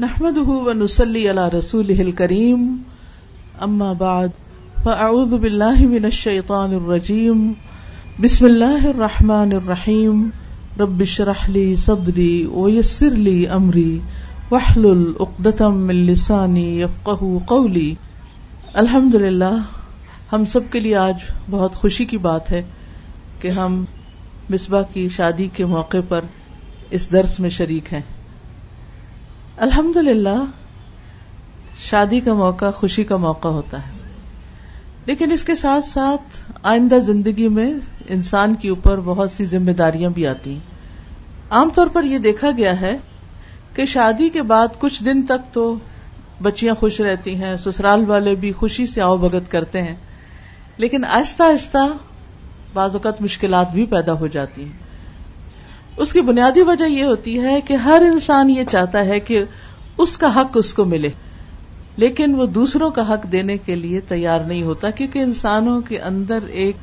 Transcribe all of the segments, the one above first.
نحمده ونصلي على رسوله الكريم. أما بعد، فأعوذ بالله من الشيطان الرجيم. بسم الله الرحمن الرحيم. رب اشرح لي صدري ويسر لي أمري. واحلل عقدة من لساني يفقه قولي. الحمد للہ ہم سب کے لیے آج بہت خوشی کی بات ہے کہ ہم مصباح کی شادی کے موقع پر اس درس میں شریک ہیں۔ الحمد للہ شادی کا موقع، خوشی کا موقع ہوتا ہے۔ لیکن اس کے ساتھ ساتھ آئندہ زندگی میں انسان کے اوپر بہت سی ذمہ داریاں بھی آتی ہیں۔ عام طور پر یہ دیکھا گیا ہے کہ شادی کے بعد کچھ دن تک تو بچیاں خوش رہتی ہیں، سسرال والے بھی خوشی سے آؤ بھگت کرتے ہیں۔ لیکن آہستہ آہستہ بعض اوقات مشکلات بھی پیدا ہو جاتی ہیں۔ اس کی بنیادی وجہ یہ ہوتی ہے کہ ہر انسان یہ چاہتا ہے کہ اس کا حق اس کو ملے۔ لیکن وہ دوسروں کا حق دینے کے لیے تیار نہیں ہوتا، کیونکہ انسانوں کے اندر ایک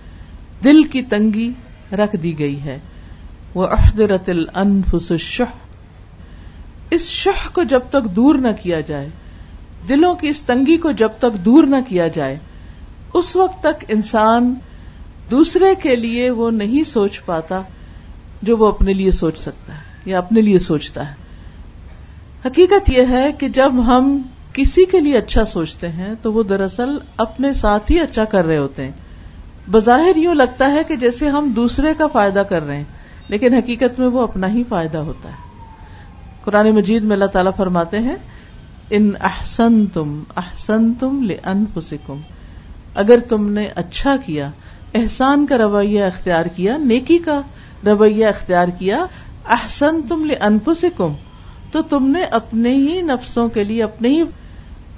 دل کی تنگی رکھ دی گئی ہے۔ وہ احدرت الانفس الشح۔ اس شہ کو جب تک دور نہ کیا جائے، دلوں کی اس تنگی کو جب تک دور نہ کیا جائے، اس وقت تک انسان دوسرے کے لیے وہ نہیں سوچ پاتا جو وہ اپنے لیے سوچ سکتا ہے یا اپنے لیے سوچتا ہے۔ حقیقت یہ ہے کہ جب ہم کسی کے لیے اچھا سوچتے ہیں تو وہ دراصل اپنے ساتھ ہی اچھا کر رہے ہوتے ہیں۔ بظاہر یوں لگتا ہے کہ جیسے ہم دوسرے کا فائدہ کر رہے ہیں، لیکن حقیقت میں وہ اپنا ہی فائدہ ہوتا ہے۔ قرآن مجید میں اللہ تعالیٰ فرماتے ہیں، ان احسن تم احسن تم لم اگر تم نے اچھا کیا، احسان کا رویہ اختیار کیا، نیکی کا رویہ اختیار کیا احسن تم لے انفسکم تو تم نے اپنے ہی نفسوں کے لیے، اپنے ہی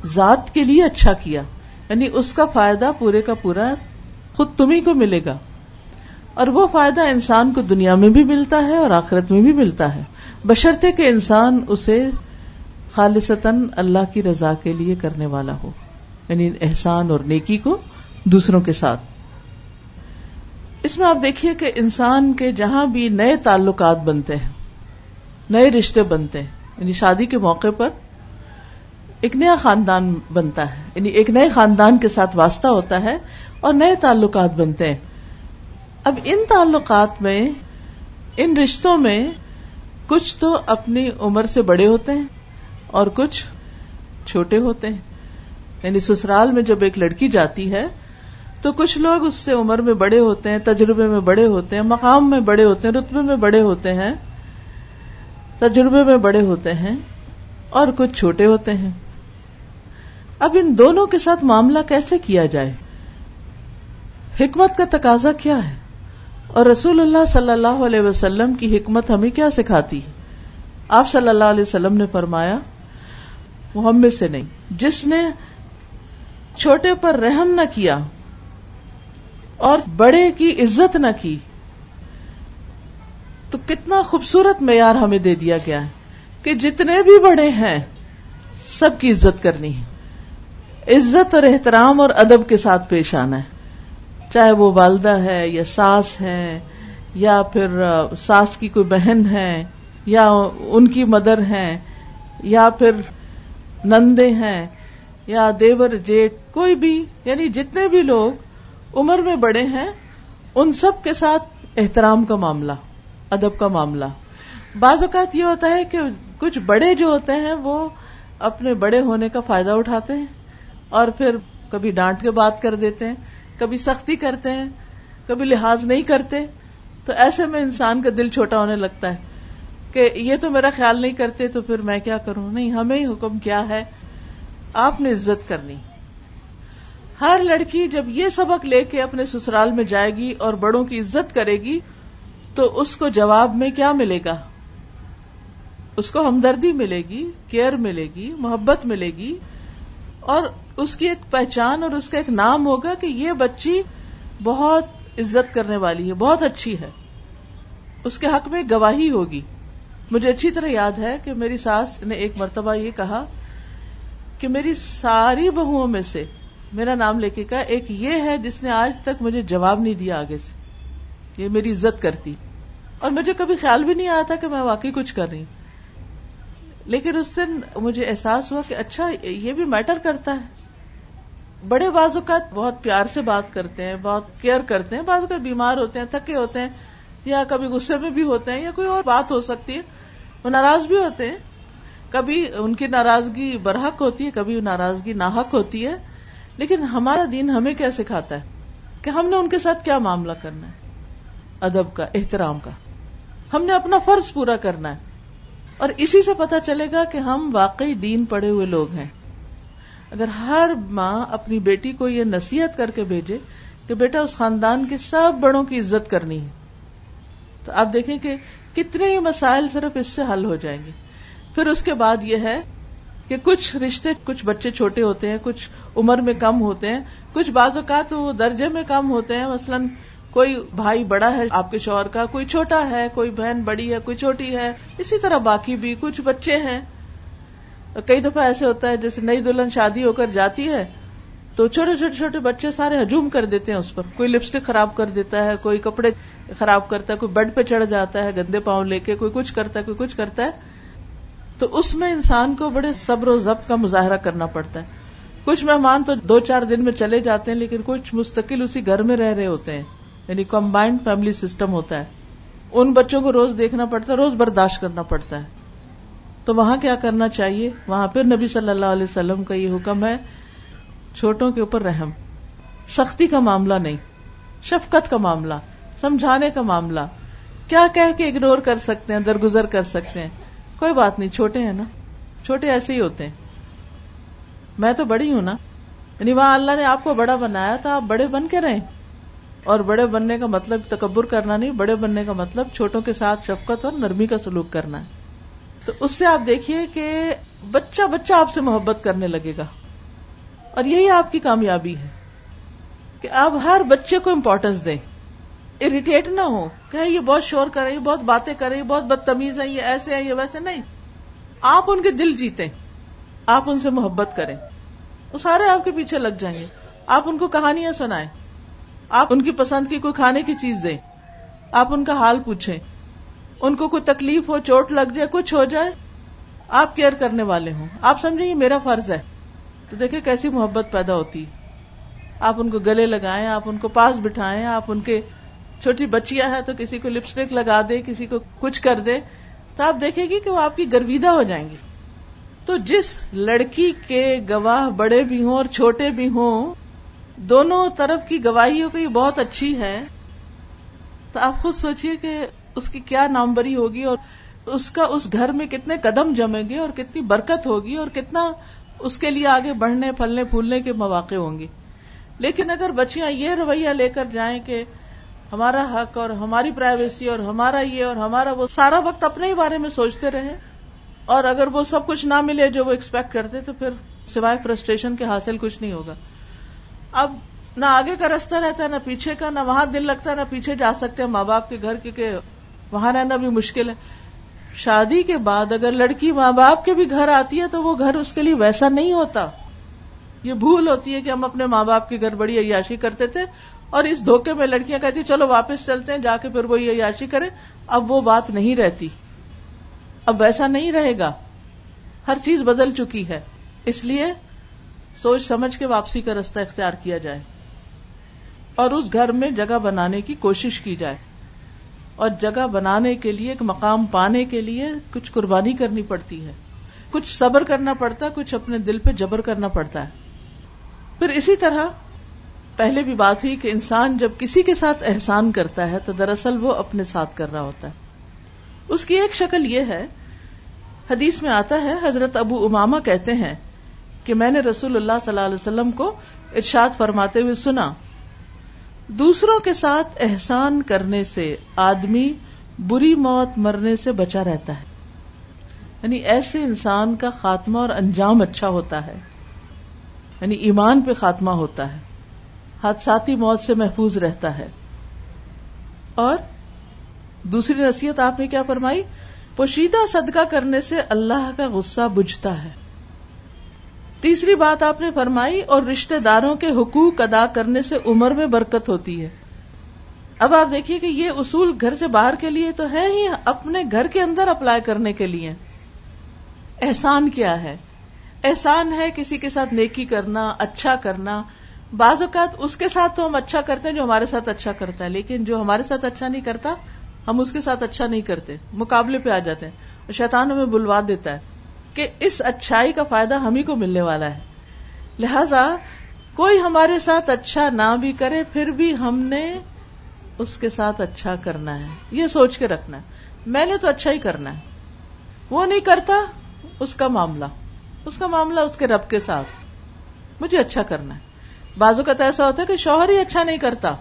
ذات کے لیے اچھا کیا۔ یعنی اس کا فائدہ پورے کا پورا خود تمہیں کو ملے گا۔ اور وہ فائدہ انسان کو دنیا میں بھی ملتا ہے اور آخرت میں بھی ملتا ہے۔ بشرطے کہ انسان اسے خالصتاً اللہ کی رضا کے لیے کرنے والا ہو۔ یعنی احسان اور نیکی کو دوسروں کے ساتھ۔ اس میں آپ دیکھیے کہ انسان کے جہاں بھی نئے تعلقات بنتے ہیں، نئے رشتے بنتے ہیں یعنی شادی کے موقع پر ایک نیا خاندان بنتا ہے یعنی ایک نئے خاندان کے ساتھ واسطہ ہوتا ہے اور نئے تعلقات بنتے ہیں۔ اب ان تعلقات میں، ان رشتوں میں کچھ تو اپنی عمر سے بڑے ہوتے ہیں اور کچھ چھوٹے ہوتے ہیں۔ یعنی سسرال میں جب ایک لڑکی جاتی ہے تو کچھ لوگ اس سے عمر میں بڑے ہوتے ہیں، تجربے میں بڑے ہوتے ہیں، مقام میں بڑے ہوتے ہیں، رتبے میں بڑے ہوتے ہیں۔ تجربے میں بڑے ہوتے ہیں اور کچھ چھوٹے ہوتے ہیں۔ اب ان دونوں کے ساتھ معاملہ کیسے کیا جائے؟ حکمت کا تقاضا کیا ہے؟ اور رسول اللہ صلی اللہ علیہ وسلم کی حکمت ہمیں کیا سکھاتی؟ ہے آپ صلی اللہ علیہ وسلم نے فرمایا محمد سے نہیں، جس نے چھوٹے پر رحم نہ کیا اور بڑے کی عزت نہ کی تو کتنا خوبصورت معیار ہمیں دے دیا گیا ہے کہ جتنے بھی بڑے ہیں، سب کی عزت کرنی ہے۔ عزت اور احترام اور ادب کے ساتھ پیش آنا ہے۔ چاہے وہ والدہ ہے یا ساس ہے، یا پھر ساس کی کوئی بہن ہے، یا ان کی مدر ہے، یا پھر نندے ہیں، یا دیور، جیٹ، کوئی بھی یعنی جتنے بھی لوگ عمر میں بڑے ہیں، ان سب کے ساتھ احترام کا معاملہ۔ ادب کا معاملہ۔ بعض اوقات یہ ہوتا ہے کہ کچھ بڑے جو ہوتے ہیں وہ اپنے بڑے ہونے کا فائدہ اٹھاتے ہیں اور پھر کبھی ڈانٹ کے بات کر دیتے ہیں، کبھی سختی کرتے ہیں، کبھی لحاظ نہیں کرتے۔ تو ایسے میں انسان کا دل چھوٹا ہونے لگتا ہے کہ یہ تو میرا خیال نہیں کرتے تو پھر میں کیا کروں؟ نہیں، ہمیں حکم کیا ہے؟ آپ نے عزت کرنی۔ ہر لڑکی جب یہ سبق لے کے اپنے سسرال میں جائے گی اور بڑوں کی عزت کرے گی تو اس کو جواب میں کیا ملے گا؟ اس کو ہمدردی ملے گی، کیئر ملے گی، محبت ملے گی، اور اس کی ایک پہچان اور اس کا ایک نام ہوگا کہ یہ بچی بہت عزت کرنے والی ہے، بہت اچھی ہے۔ اس کے حق میں گواہی ہوگی۔ مجھے اچھی طرح یاد ہے کہ میری ساس نے ایک مرتبہ یہ کہا کہ میری ساری بہوؤں میں سے میرا نام لے کے کہا، ایک یہ ہے جس نے آج تک مجھے جواب نہیں دیا آگے سے۔ یہ میری عزت کرتی۔ اور مجھے کبھی خیال بھی نہیں آیا تھا کہ میں واقعی کچھ کر رہی۔ لیکن اس دن مجھے احساس ہوا کہ اچھا یہ بھی میٹر کرتا ہے۔ بڑے بعض اوقات بہت پیار سے بات کرتے ہیں، بہت کیئر کرتے ہیں۔ بعض اوقات بیمار ہوتے ہیں، تھکے ہوتے ہیں، یا کبھی غصے میں بھی ہوتے ہیں، یا کوئی اور بات ہو سکتی ہے۔ وہ ناراض بھی ہوتے ہیں۔ کبھی ان کی ناراضگی برحق ہوتی ہے، کبھی ناراضگی ناحق ہوتی ہے۔ لیکن ہمارا دین ہمیں کیا سکھاتا ہے؟ کہ ہم نے ان کے ساتھ کیا معاملہ کرنا ہے؟ ادب کا، احترام کا۔ ہم نے اپنا فرض پورا کرنا ہے۔ اور اسی سے پتا چلے گا کہ ہم واقعی دین پڑے ہوئے لوگ ہیں۔ اگر ہر ماں اپنی بیٹی کو یہ نصیحت کر کے بھیجے کہ بیٹا، اس خاندان کے سب بڑوں کی عزت کرنی ہے۔ تو آپ دیکھیں کہ کتنے ہی مسائل صرف اس سے حل ہو جائیں گے۔ پھر اس کے بعد یہ ہے کہ کچھ رشتے کچھ بچے چھوٹے ہوتے ہیں، کچھ عمر میں کم ہوتے ہیں، کچھ بعض اوقات وہ درجے میں کم ہوتے ہیں۔ مثلاً کوئی بھائی بڑا ہے آپ کے شوہر کا، کوئی چھوٹا ہے، کوئی بہن بڑی ہے، کوئی چھوٹی ہے، اسی طرح باقی بھی کچھ بچے ہیں۔ کئی دفعہ ایسے ہوتا ہے، جیسے نئی دلہن شادی ہو کر جاتی ہے، تو چھوٹے چھوٹے چھوٹے بچے سارے ہجوم کر دیتے ہیں اس پر۔ کوئی لپسٹک خراب کر دیتا ہے، کوئی کپڑے خراب کرتا ہے، کوئی بیڈ پہ چڑھ جاتا ہے، گندے پاؤں لے کے، کوئی کچھ کرتا ہے، کوئی کچھ کرتا ہے۔ تو اس میں انسان کو بڑے صبر و ضبط کا مظاہرہ کرنا پڑتا ہے۔ کچھ مہمان تو دو چار دن میں چلے جاتے ہیں، لیکن کچھ مستقل اسی گھر میں رہ رہے ہوتے ہیں۔ یعنی کمبائنڈ فیملی سسٹم ہوتا ہے۔ ان بچوں کو روز دیکھنا پڑتا ہے، روز برداشت کرنا پڑتا ہے۔ تو وہاں کیا کرنا چاہیے؟ وہاں پھر نبی صلی اللہ علیہ وسلم کا یہ حکم ہے، چھوٹوں کے اوپر رحم۔ سختی کا معاملہ نہیں، شفقت کا معاملہ، سمجھانے کا معاملہ۔ کیا کہہ کے اگنور کر سکتے ہیں، درگزر کر سکتے ہیں؟ کوئی بات نہیں، چھوٹے ہیں نا۔ چھوٹے ایسے ہی ہوتے ہیں۔ میں تو بڑی ہوں نا۔ یعنی وہاں اللہ نے آپ کو بڑا بنایا تو آپ بڑے بن کے رہیں۔ اور بڑے بننے کا مطلب تکبر کرنا نہیں، بڑے بننے کا مطلب چھوٹوں کے ساتھ شفقت اور نرمی کا سلوک کرنا ہے۔ تو اس سے آپ دیکھیے کہ بچہ بچہ آپ سے محبت کرنے لگے گا۔ اور یہی آپ کی کامیابی ہے کہ آپ ہر بچے کو امپورٹینس دیں۔ اریٹیٹ نہ ہو کہ یہ بہت شور کر رہی بہت باتیں کر رہی بہت بدتمیز ہے یہ ایسے ہے یہ ویسے نہیں، آپ ان کے دل جیتے آپ ان سے محبت کریں۔ وہ سارے آپ کے پیچھے لگ جائیں گے۔ آپ ان کو کہانیاں سنائیں۔ آپ ان کی پسند کی کوئی کھانے کی چیز دیں۔ آپ ان کا حال پوچھیں۔ ان کو کوئی تکلیف ہو، چوٹ لگ جائے، کچھ ہو جائے، آپ کیئر کرنے والے ہوں۔ آپ سمجھیں یہ میرا فرض ہے۔ تو دیکھیں کیسی محبت پیدا ہوتی۔ آپ ان کو گلے لگائیں، آپ ان کو پاس بٹھائیں، آپ ان کے چھوٹی بچیاں ہیں تو کسی کو لپسٹک لگا دے، کسی کو کچھ کر دے، تو آپ دیکھے گی کہ وہ آپ کی گرویدہ ہو جائیں گی تو جس لڑکی کے گواہ بڑے بھی ہوں اور چھوٹے بھی ہوں دونوں طرف کی گواہیوں کی بہت اچھی ہے۔ تو آپ خود سوچئے کہ اس کی کیا نامبری ہوگی اور اس کا اس گھر میں کتنے قدم جمیں گے اور کتنی برکت ہوگی اور کتنا اس کے لیے آگے بڑھنے، پھلنے، پھولنے کے مواقع ہوں گے۔ لیکن اگر بچیاں یہ رویہ لے کر جائیں کہ ہمارا حق اور ہماری پرائیویسی اور ہمارا یہ اور ہمارا وہ، سارا وقت اپنے ہی بارے میں سوچتے رہے اور اگر وہ سب کچھ نہ ملے جو وہ ایکسپیکٹ کرتے، تو پھر سوائے فرسٹریشن کے حاصل کچھ نہیں ہوگا۔ اب نہ آگے کا رستہ رہتا ہے، نہ پیچھے کا، نہ وہاں دل لگتا ہے، نہ پیچھے جا سکتے ہیں۔ ماں باپ کے گھر کیونکہ وہاں رہنا بھی مشکل ہے۔ شادی کے بعد اگر لڑکی ماں باپ کے بھی گھر آتی ہے تو وہ گھر اس کے لیے ویسا نہیں ہوتا۔ یہ بھول ہوتی ہے کہ ہم اپنے ماں باپ کے گھر بڑی عیاشی کرتے تھے اور اس دھوکے میں لڑکیاں کہتی چلو واپس چلتے ہیں، جا کے پھر وہ یہ عیاشی کرے اب وہ بات نہیں رہتی۔ اب ویسا نہیں رہے گا۔ ہر چیز بدل چکی ہے۔ اس لیے سوچ سمجھ کے واپسی کا رستہ اختیار کیا جائے اور اس گھر میں جگہ بنانے کی کوشش کی جائے اور جگہ بنانے کے لیے، ایک مقام پانے کے لیے کچھ قربانی کرنی پڑتی ہے۔ کچھ صبر کرنا پڑتا ہے کچھ اپنے دل پہ جبر کرنا پڑتا ہے۔ پھر اسی طرح پہلے بھی بات ہوئی کہ انسان جب کسی کے ساتھ احسان کرتا ہے تو دراصل وہ اپنے ساتھ کر رہا ہوتا ہے۔ اس کی ایک شکل یہ ہے، حدیث میں آتا ہے، حضرت ابو اماما کہتے ہیں کہ میں نے رسول اللہ صلی اللہ علیہ وسلم کو ارشاد فرماتے ہوئے سنا۔ دوسروں کے ساتھ احسان کرنے سے آدمی بری موت مرنے سے بچا رہتا ہے۔ یعنی ایسے انسان کا خاتمہ اور انجام اچھا ہوتا ہے۔ یعنی ایمان پہ خاتمہ ہوتا ہے۔ حادثاتی موت سے محفوظ رہتا ہے۔ اور دوسری نصیحت آپ نے کیا فرمائی؟ پوشیدہ صدقہ کرنے سے اللہ کا غصہ بجھتا ہے۔ تیسری بات آپ نے فرمائی اور رشتہ داروں کے حقوق ادا کرنے سے عمر میں برکت ہوتی ہے۔ اب آپ دیکھیے کہ یہ اصول گھر سے باہر کے لیے تو ہے ہی، اپنے گھر کے اندر اپلائی کرنے کے لیے۔ احسان کیا ہے؟ احسان ہے کسی کے ساتھ نیکی کرنا اچھا کرنا۔ بعض اوقات اس کے ساتھ تو ہم اچھا کرتے ہیں جو ہمارے ساتھ اچھا کرتا ہے، لیکن جو ہمارے ساتھ اچھا نہیں کرتا، ہم اس کے ساتھ اچھا نہیں کرتے، مقابلے پہ آ جاتے ہیں۔ اور شیطان ہمیں بلوا دیتا ہے۔ کہ اس اچھائی کا فائدہ ہم ہی کو ملنے والا ہے۔ لہذا کوئی ہمارے ساتھ اچھا نہ بھی کرے، پھر بھی ہم نے اس کے ساتھ اچھا کرنا ہے۔ یہ سوچ کے رکھنا ہے۔ میں نے تو اچھا ہی کرنا ہے۔ وہ نہیں کرتا، اس کا معاملہ۔ اس کا معاملہ اس کے رب کے ساتھ۔ مجھے اچھا کرنا ہے۔ بازو کا تو ایسا ہوتا ہے کہ شوہر ہی اچھا نہیں کرتا۔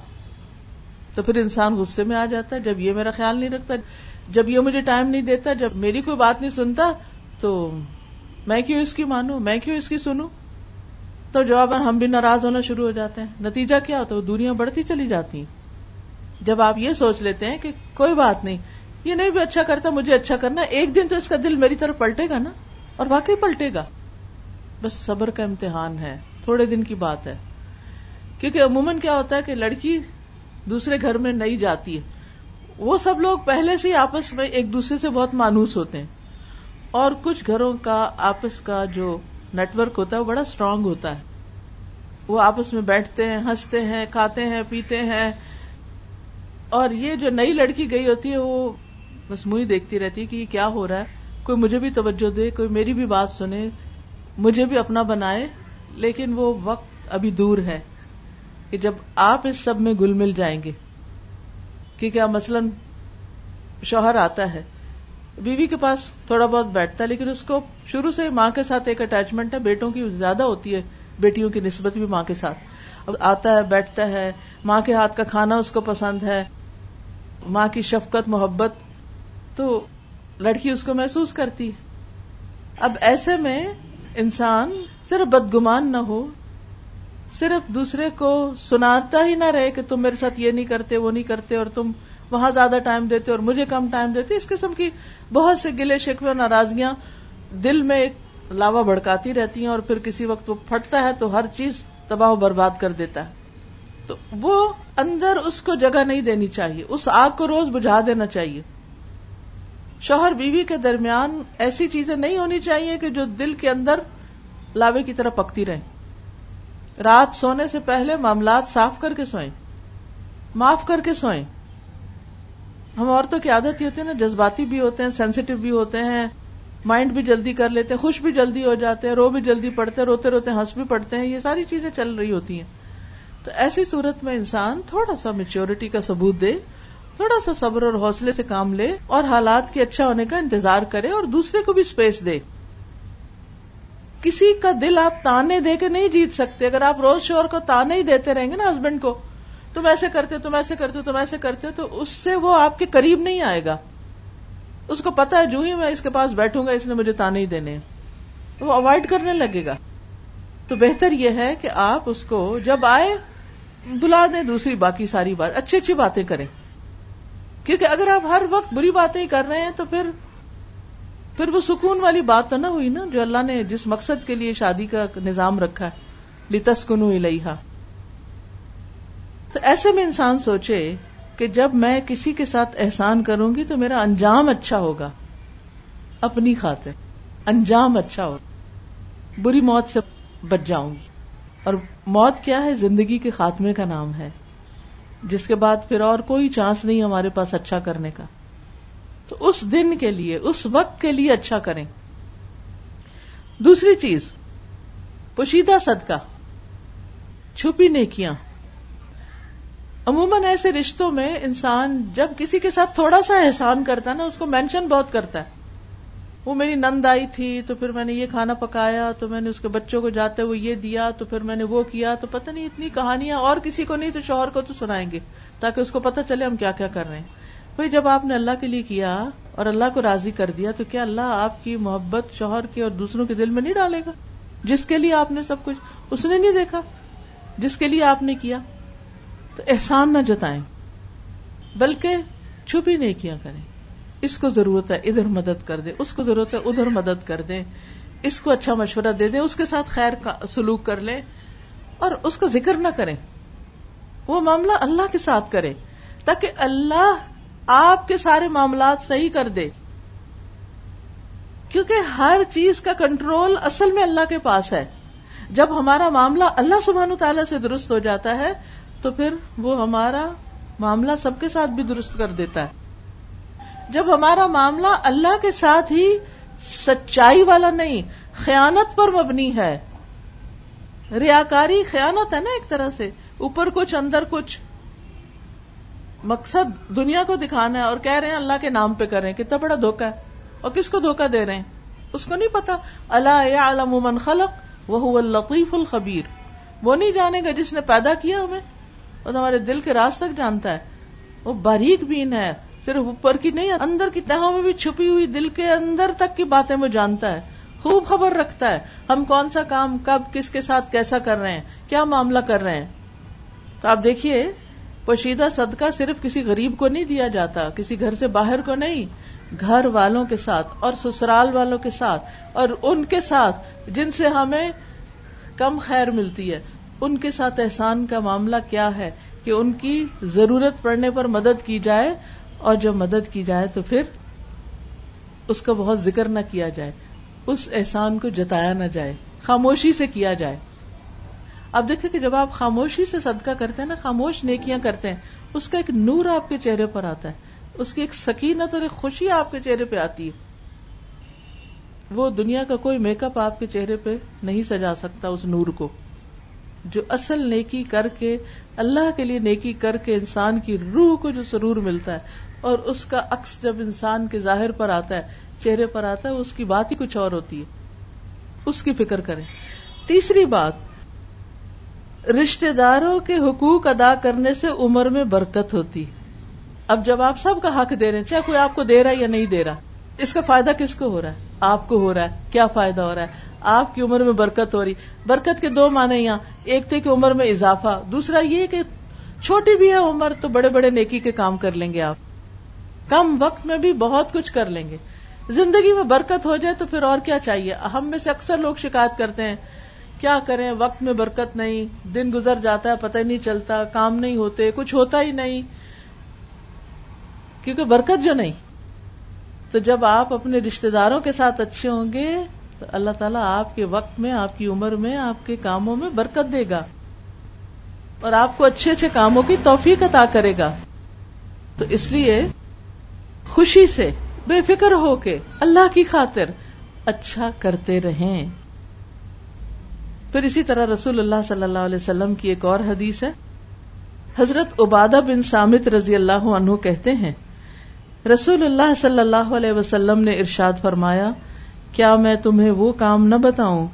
تو پھر انسان غصے میں آ جاتا ہے۔ جب یہ میرا خیال نہیں رکھتا، جب یہ مجھے ٹائم نہیں دیتا، جب میری کوئی بات نہیں سنتا تو میں کیوں اس کی مانوں؟ میں کیوں اس کی سنوں؟ تو جواب ہم بھی ناراض ہونا شروع ہو جاتے ہیں۔ نتیجہ کیا ہوتا ہے؟ دنیا بڑھتی چلی جاتی جب آپ یہ سوچ لیتے ہیں کہ کوئی بات نہیں، یہ نہیں بھی اچھا کرتا، مجھے اچھا کرنا، ایک دن تو اس کا دل میری طرف پلٹے گا نا، اور واقعی پلٹے گا۔ بس صبر کا امتحان ہے، تھوڑے دن کی بات ہے۔ کیونکہ عموماً کیا ہوتا ہے کہ لڑکی دوسرے گھر میں نہیں جاتی ہے۔ وہ سب لوگ پہلے سے ہی آپس میں ایک دوسرے سے بہت مانوس ہوتے ہیں۔ اور کچھ گھروں کا آپس کا جو نیٹ ورک ہوتا ہے وہ بڑا اسٹرانگ ہوتا ہے۔ وہ آپس میں بیٹھتے ہیں، ہنستے ہیں، کھاتے ہیں، پیتے ہیں۔ اور یہ جو نئی لڑکی گئی ہوتی ہے، وہ بس منہ دیکھتی رہتی ہے کہ یہ کیا ہو رہا ہے۔ کوئی مجھے بھی توجہ دے، کوئی میری بھی بات سنے، مجھے بھی اپنا بنائے، لیکن وہ وقت ابھی دور ہے کہ جب آپ اس سب میں گل مل جائیں گے کہ کیا مثلاً شوہر آتا ہے۔ بیوی کے پاس تھوڑا بہت بیٹھتا ہے، لیکن اس کو شروع سے ماں کے ساتھ ایک اٹیچمنٹ ہے، بیٹوں کی زیادہ ہوتی ہے، بیٹیوں کی نسبت بھی ماں کے ساتھ۔ اب آتا ہے، بیٹھتا ہے، ماں کے ہاتھ کا کھانا اس کو پسند ہے، ماں کی شفقت، محبت، تو لڑکی اس کو محسوس کرتی۔ اب ایسے میں انسان صرف بدگمان نہ ہو، صرف دوسرے کو سناتا ہی نہ رہے کہ تم میرے ساتھ یہ نہیں کرتے، وہ نہیں کرتے، اور تم وہاں زیادہ ٹائم دیتے اور مجھے کم ٹائم دیتے، اس قسم کی بہت سے گلے شکوے اور ناراضگیاں دل میں ایک لاوا بڑکاتی رہتی ہیں اور پھر کسی وقت وہ پھٹتا ہے تو ہر چیز تباہ و برباد کر دیتا ہے۔ تو وہ اندر اس کو جگہ نہیں دینی چاہیے، اس آگ کو روز بجھا دینا چاہیے۔ شوہر بیوی کے درمیان ایسی چیزیں نہیں ہونی چاہیے کہ جو دل کے اندر لاوے کی طرح پکتی رہیں۔ رات سونے سے پہلے معاملات صاف کر کے سوئیں۔ معاف کر کے سوئیں۔ ہم عورتوں کی عادت یہ ہوتی ہے نا، جذباتی بھی ہوتے ہیں سینسیٹیو بھی ہوتے ہیں مائنڈ بھی جلدی کر لیتے ہیں، خوش بھی جلدی ہو جاتے ہیں، رو بھی جلدی پڑتے روتے روتے ہنس بھی پڑتے ہیں، یہ ساری چیزیں چل رہی ہوتی ہیں۔ تو ایسی صورت میں انسان تھوڑا سا میچیورٹی کا ثبوت دے، تھوڑا سا صبر اور حوصلے سے کام لے اور حالات کے اچھا ہونے کا انتظار کرے اور دوسرے کو بھی اسپیس دے۔ کسی کا دل آپ تانے دے کے نہیں جیت سکتے، اگر آپ روز شور کو تانے ہی دیتے رہیں گے نا ہسبینڈ کو تم ایسے کرتے تم ایسے کرتے تم ایسے کرتے تو اس سے وہ آپ کے قریب نہیں آئے گا۔ اس کو پتا ہے، جو ہی میں اس کے پاس بیٹھوں گا، اس نے مجھے تانے ہی دینے وہ اوائڈ کرنے لگے گا۔ تو بہتر یہ ہے کہ آپ اس کو جب آئے، بلا دیں دوسری باقی ساری بات، اچھی اچھی باتیں کریں۔ کیونکہ اگر آپ ہر وقت بری باتیں ہی کر رہے ہیں، تو پھر پھر وہ سکون والی بات تو نہ ہوئی نا، جو اللہ نے جس مقصد کے لیے شادی کا نظام رکھا ہے۔ لتسکن لئی تو ایسے میں انسان سوچے کہ جب میں کسی کے ساتھ احسان کروں گی تو میرا انجام اچھا ہوگا۔ اپنی خاطر۔ انجام اچھا ہوگا۔ بری موت سے بچ جاؤں گی۔ اور موت کیا ہے؟ زندگی کے خاتمے کا نام ہے۔ جس کے بعد پھر اور کوئی چانس نہیں ہمارے پاس اچھا کرنے کا۔ تو اس دن کے لیے، اس وقت کے لیے اچھا کریں۔ دوسری چیز، پوشیدہ صدقہ۔ چھپی نیکیاں۔ عموماً ایسے رشتوں میں انسان جب کسی کے ساتھ تھوڑا سا احسان کرتا ہے نا، اس کو مینشن بہت کرتا ہے۔ وہ میری نند آئی تھی تو پھر میں نے یہ کھانا پکایا، تو میں نے اس کے بچوں کو جاتے ہوئے یہ دیا، تو پھر میں نے وہ کیا، تو پتہ نہیں اتنی کہانیاں اور کسی کو نہیں تو شوہر کو تو سنائیں گے تاکہ اس کو پتہ چلے ہم کیا کیا کر رہے ہیں۔ بھائی، جب آپ نے اللہ کے لیے کیا اور اللہ کو راضی کر دیا تو کیا اللہ آپ کی محبت شوہر کے اور دوسروں کے دل میں نہیں ڈالے گا؟ جس کے لیے آپ نے سب کچھ، اس نے نہیں دیکھا۔ جس کے لیے آپ نے کیا؟ تو احسان نہ جتائیں، بلکہ چھپی نہیں کیا کریں۔ اس کو ضرورت ہے، ادھر مدد کر دیں، اس کو ضرورت ہے، ادھر مدد کر دیں۔ اس کو اچھا مشورہ دے دیں، اس کے ساتھ خیر کا سلوک کر لیں۔ اور اس کا ذکر نہ کریں۔ وہ معاملہ اللہ کے ساتھ کرے تاکہ اللہ آپ کے سارے معاملات صحیح کر دے۔ کیونکہ ہر چیز کا کنٹرول اصل میں اللہ کے پاس ہے۔ جب ہمارا معاملہ اللہ سبحانہ تعالیٰ سے درست ہو جاتا ہے تو پھر وہ ہمارا معاملہ سب کے ساتھ بھی درست کر دیتا ہے۔ جب ہمارا معاملہ اللہ کے ساتھ ہی سچائی والا نہیں، خیانت پر مبنی ہے۔ ریاکاری خیانت ہے نا ایک طرح سے۔ اوپر کچھ، اندر کچھ۔ مقصد دنیا کو دکھانا ہے اور کہہ رہے ہیں اللہ کے نام پہ کر رہے ہیں۔ کتنا بڑا دھوکا ہے۔ اور کس کو دھوکا دے رہے ہیں؟ اس کو نہیں پتا۔ اللہ من خلق وہ لطیف الخبیر۔ وہ نہیں جانے گا جس نے پیدا کیا ہمیں۔ اور ہمارے دل کے راز تک جانتا ہے۔ وہ باریک بین ہے، صرف اوپر کی نہیں، اندر کی تہوں میں بھی چھپی ہوئی دل کے اندر تک کی باتیں وہ جانتا ہے۔ خوب خبر رکھتا ہے، ہم کون سا کام، کب، کس کے ساتھ کیسا کر رہے ہیں، کیا معاملہ کر رہے ہیں۔ تو آپ دیکھیے، پوشیدہ صدقہ صرف کسی غریب کو نہیں دیا جاتا، کسی گھر سے باہر کو نہیں، گھر والوں کے ساتھ اور سسرال والوں کے ساتھ اور ان کے ساتھ جن سے ہمیں کم خیر ملتی ہے۔ ان کے ساتھ احسان کا معاملہ کیا ہے کہ ان کی ضرورت پڑنے پر مدد کی جائے اور جب مدد کی جائے تو پھر اس کا بہت ذکر نہ کیا جائے، اس احسان کو جتایا نہ جائے، خاموشی سے کیا جائے۔ اب دیکھیں کہ جب آپ خاموشی سے صدقہ کرتے ہیں نا، خاموش نیکیاں کرتے ہیں، اس کا ایک نور آپ کے چہرے پر آتا ہے، اس کی ایک سکینت اور ایک خوشی آپ کے چہرے پہ آتی ہے۔ وہ دنیا کا کوئی میک اپ آپ کے چہرے پہ نہیں سجا سکتا اس نور کو۔ جو اصل نیکی کر کے اللہ کے لیے نیکی کر کے انسان کی روح کو جو سرور ملتا ہے، اور اس کا عکس جب انسان کے ظاہر پر آتا ہے، چہرے پر آتا ہے، اس کی بات ہی کچھ اور ہوتی ہے۔ اس کی فکر کریں۔ تیسری بات رشتے داروں کے حقوق ادا کرنے سے عمر میں برکت ہوتی اب جب آپ سب کا حق دے رہے ہیں، چاہے کوئی آپ کو دے رہا ہے یا نہیں دے رہا، اس کا فائدہ کس کو ہو رہا ہے؟ آپ کو ہو رہا ہے، کیا فائدہ ہو رہا ہے؟ آپ کی عمر میں برکت ہو رہی۔ برکت کے دو معنی یہاں۔ ایک تو کہ عمر میں اضافہ، دوسرا یہ کہ چھوٹی بھی ہے عمر تو بڑے بڑے نیکی کے کام کر لیں گے آپ۔ کم وقت میں بھی بہت کچھ کر لیں گے۔ زندگی میں برکت ہو جائے تو پھر اور کیا چاہیے؟ ہم میں سے اکثر لوگ شکایت کرتے ہیں۔ کیا کریں؟ وقت میں برکت نہیں۔ دن گزر جاتا ہے، پتہ نہیں چلتا، کام نہیں ہوتے، کچھ ہوتا ہی نہیں۔ کیونکہ برکت جو نہیں۔ تو جب آپ اپنے رشتے داروں کے ساتھ اچھے ہوں گے تو اللہ تعالیٰ آپ کے وقت میں، آپ کی عمر میں، آپ کے کاموں میں برکت دے گا اور آپ کو اچھے اچھے کاموں کی توفیق عطا کرے گا۔ تو اس لیے خوشی سے، بے فکر ہو کے اللہ کی خاطر اچھا کرتے رہیں۔ پھر اسی طرح رسول اللہ صلی اللہ علیہ وسلم کی ایک اور حدیث ہے۔ حضرت عبادہ بن سامت رضی اللہ عنہ کہتے ہیں، رسول اللہ صلی اللہ علیہ وسلم نے ارشاد فرمایا کیا میں تمہیں وہ کام نہ بتاؤں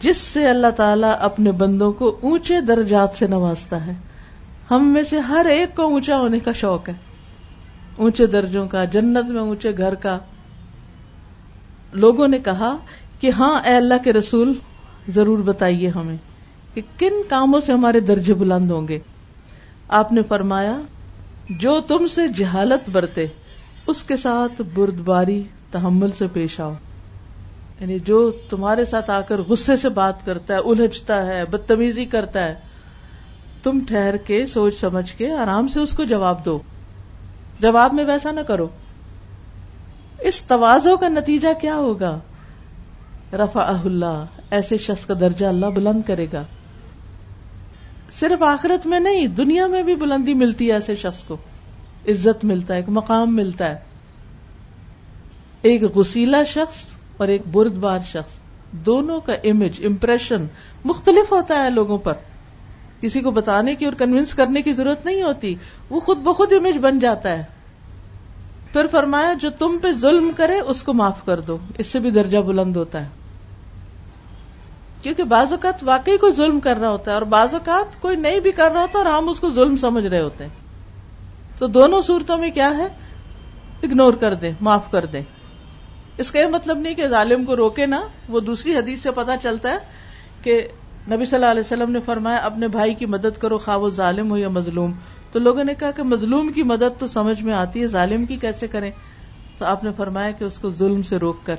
جس سے اللہ تعالیٰ اپنے بندوں کو اونچے درجات سے نوازتا ہے؟ ہم میں سے ہر ایک کو اونچا ہونے کا شوق ہے۔ اونچے درجوں کا، جنت میں اونچے گھر کا۔ لوگوں نے کہا کہ ہاں اے اللہ کے رسول، ضرور بتائیے ہمیں کہ کن کاموں سے ہمارے درجے بلند ہوں گے؟ آپ نے فرمایا، جو تم سے جہالت برتے، اس کے ساتھ بردباری، تحمل سے پیش آؤ۔ یعنی جو تمہارے ساتھ آ کر غصے سے بات کرتا ہے، الجھتا ہے، بدتمیزی کرتا ہے، تم ٹھہر کے، سوچ سمجھ کے آرام سے اس کو جواب دو۔ جواب میں ویسا نہ کرو۔ اس توازوں کا نتیجہ کیا ہوگا؟ رفا اللہ، ایسے شخص کا درجہ اللہ بلند کرے گا۔ صرف آخرت میں نہیں، دنیا میں بھی بلندی ملتی ہے ایسے شخص کو۔ عزت ملتا ہے، ایک مقام ملتا ہے۔ ایک غسیلا شخص اور ایک بردبار شخص دونوں کا امیج امپریشن مختلف ہوتا ہے لوگوں پر۔ کسی کو بتانے کی اور کنوینس کرنے کی ضرورت نہیں ہوتی۔ وہ خود بخود امیج بن جاتا ہے۔ پھر فرمایا، جو تم پہ ظلم کرے، اس کو معاف کر دو۔ اس سے بھی درجہ بلند ہوتا ہے۔ کیونکہ بعض اوقات واقعی کوئی ظلم کر رہا ہوتا ہے اور بعض اوقات کوئی نہیں بھی کر رہا ہوتا اور ہم اس کو ظلم سمجھ رہے ہوتے ہیں۔ تو دونوں صورتوں میں کیا ہے؟ اگنور کر دیں، معاف کر دیں۔ اس کا یہ مطلب نہیں کہ ظالم کو روکے نا وہ دوسری حدیث سے پتا چلتا ہے کہ نبی صلی اللہ علیہ وسلم نے فرمایا، اپنے بھائی کی مدد کرو، خواہ وہ ظالم ہو یا مظلوم۔ تو لوگوں نے کہا کہ مظلوم کی مدد تو سمجھ میں آتی ہے، ظالم کی کیسے کریں؟ تو آپ نے فرمایا کہ اس کو ظلم سے روک کر۔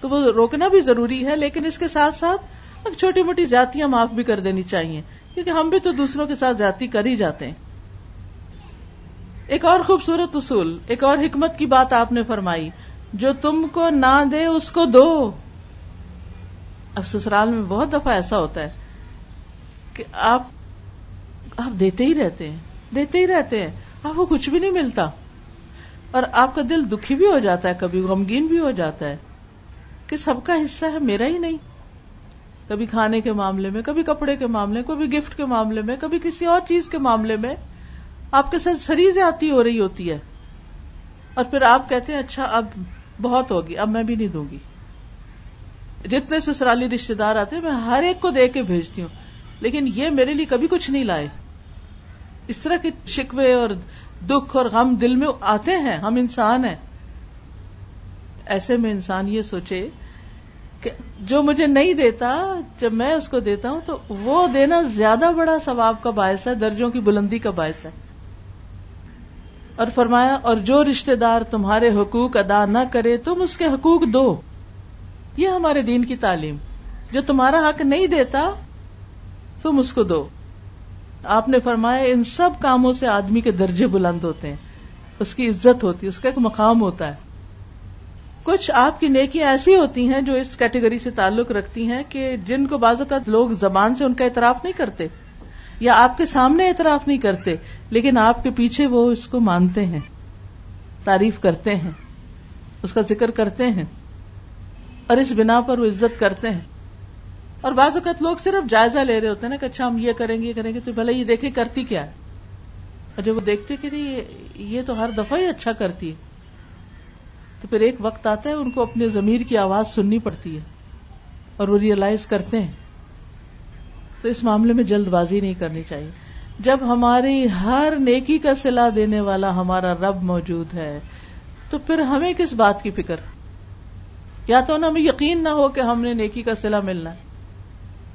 تو وہ روکنا بھی ضروری ہے، لیکن اس کے ساتھ ساتھ اب چھوٹی موٹی جاتیاں معاف بھی کر دینی چاہیے۔ کیونکہ ہم بھی تو دوسروں کے ساتھ جاتی کر ہی جاتے ہیں۔ ایک اور خوبصورت اصول، ایک اور حکمت کی بات آپ نے فرمائی۔ جو تم کو نہ دے اس کو دو۔ اب سسرال میں بہت دفعہ ایسا ہوتا ہے کہ آپ آپ دیتے ہی رہتے ہیں، دیتے ہی رہتے ہیں، آپ کو کچھ بھی نہیں ملتا۔ اور آپ کا دل دکھی بھی ہو جاتا ہے، کبھی غمگین بھی ہو جاتا ہے کہ سب کا حصہ ہے، میرا ہی نہیں۔ کبھی کھانے کے معاملے میں، کبھی کپڑے کے معاملے میں، کبھی گفٹ کے معاملے میں، کبھی کسی اور چیز کے معاملے میں آپ کے ساتھ سریز آتی ہو رہی ہوتی ہے۔ اور پھر آپ کہتے ہیں اچھا اب بہت ہوگی، اب میں بھی نہیں دوں گی۔ جتنے سسرالی رشتے دار آتے میں ہر ایک کو دے کے بھیجتی ہوں۔ لیکن یہ میرے لیے کبھی کچھ نہیں لائے۔ اس طرح کے شکوے اور دکھ اور غم دل میں آتے ہیں، ہم انسان ہیں۔ ایسے میں انسان یہ سوچے کہ جو مجھے نہیں دیتا، جب میں اس کو دیتا ہوں تو وہ دینا زیادہ بڑا ثواب کا باعث ہے، درجوں کی بلندی کا باعث ہے۔ اور فرمایا، اور جو رشتے دار تمہارے حقوق ادا نہ کرے تم اس کے حقوق دو۔ یہ ہمارے دین کی تعلیم۔ جو تمہارا حق نہیں دیتا، تم اس کو دو۔ آپ نے فرمایا، ان سب کاموں سے آدمی کے درجے بلند ہوتے ہیں۔ اس کی عزت ہوتی ہے، اس کا ایک مقام ہوتا ہے۔ کچھ آپ کی نیکی ایسی ہوتی ہیں جو اس کیٹیگری سے تعلق رکھتی ہیں کہ جن کو بعض اوقات لوگ زبان سے ان کا اعتراف نہیں کرتے۔ یا آپ کے سامنے اعتراف نہیں کرتے، لیکن آپ کے پیچھے وہ اس کو مانتے ہیں، تعریف کرتے ہیں، اس کا ذکر کرتے ہیں، اور اس بنا پر وہ عزت کرتے ہیں۔ اور بعض اوقات لوگ صرف جائزہ لے رہے ہوتے ہیں نا کہ اچھا ہم یہ کریں گے، یہ کریں گے، تو بھلے یہ دیکھے کرتی کیا ہے؟ اور جب وہ دیکھتے کہ نہیں، یہ تو ہر دفعہ ہی اچھا کرتی ہے۔ تو پھر ایک وقت آتا ہے، ان کو اپنے ضمیر کی آواز سننی پڑتی ہے اور وہ ریئلائز کرتے ہیں۔ تو اس معاملے میں جلد بازی نہیں کرنی چاہیے۔ جب ہماری ہر نیکی کا سلا دینے والا ہمارا رب موجود ہے، تو پھر ہمیں کس بات کی فکر؟ یا تو ہمیں یقین نہ ہو کہ ہم نے نیکی کا سلا ملنا ہے۔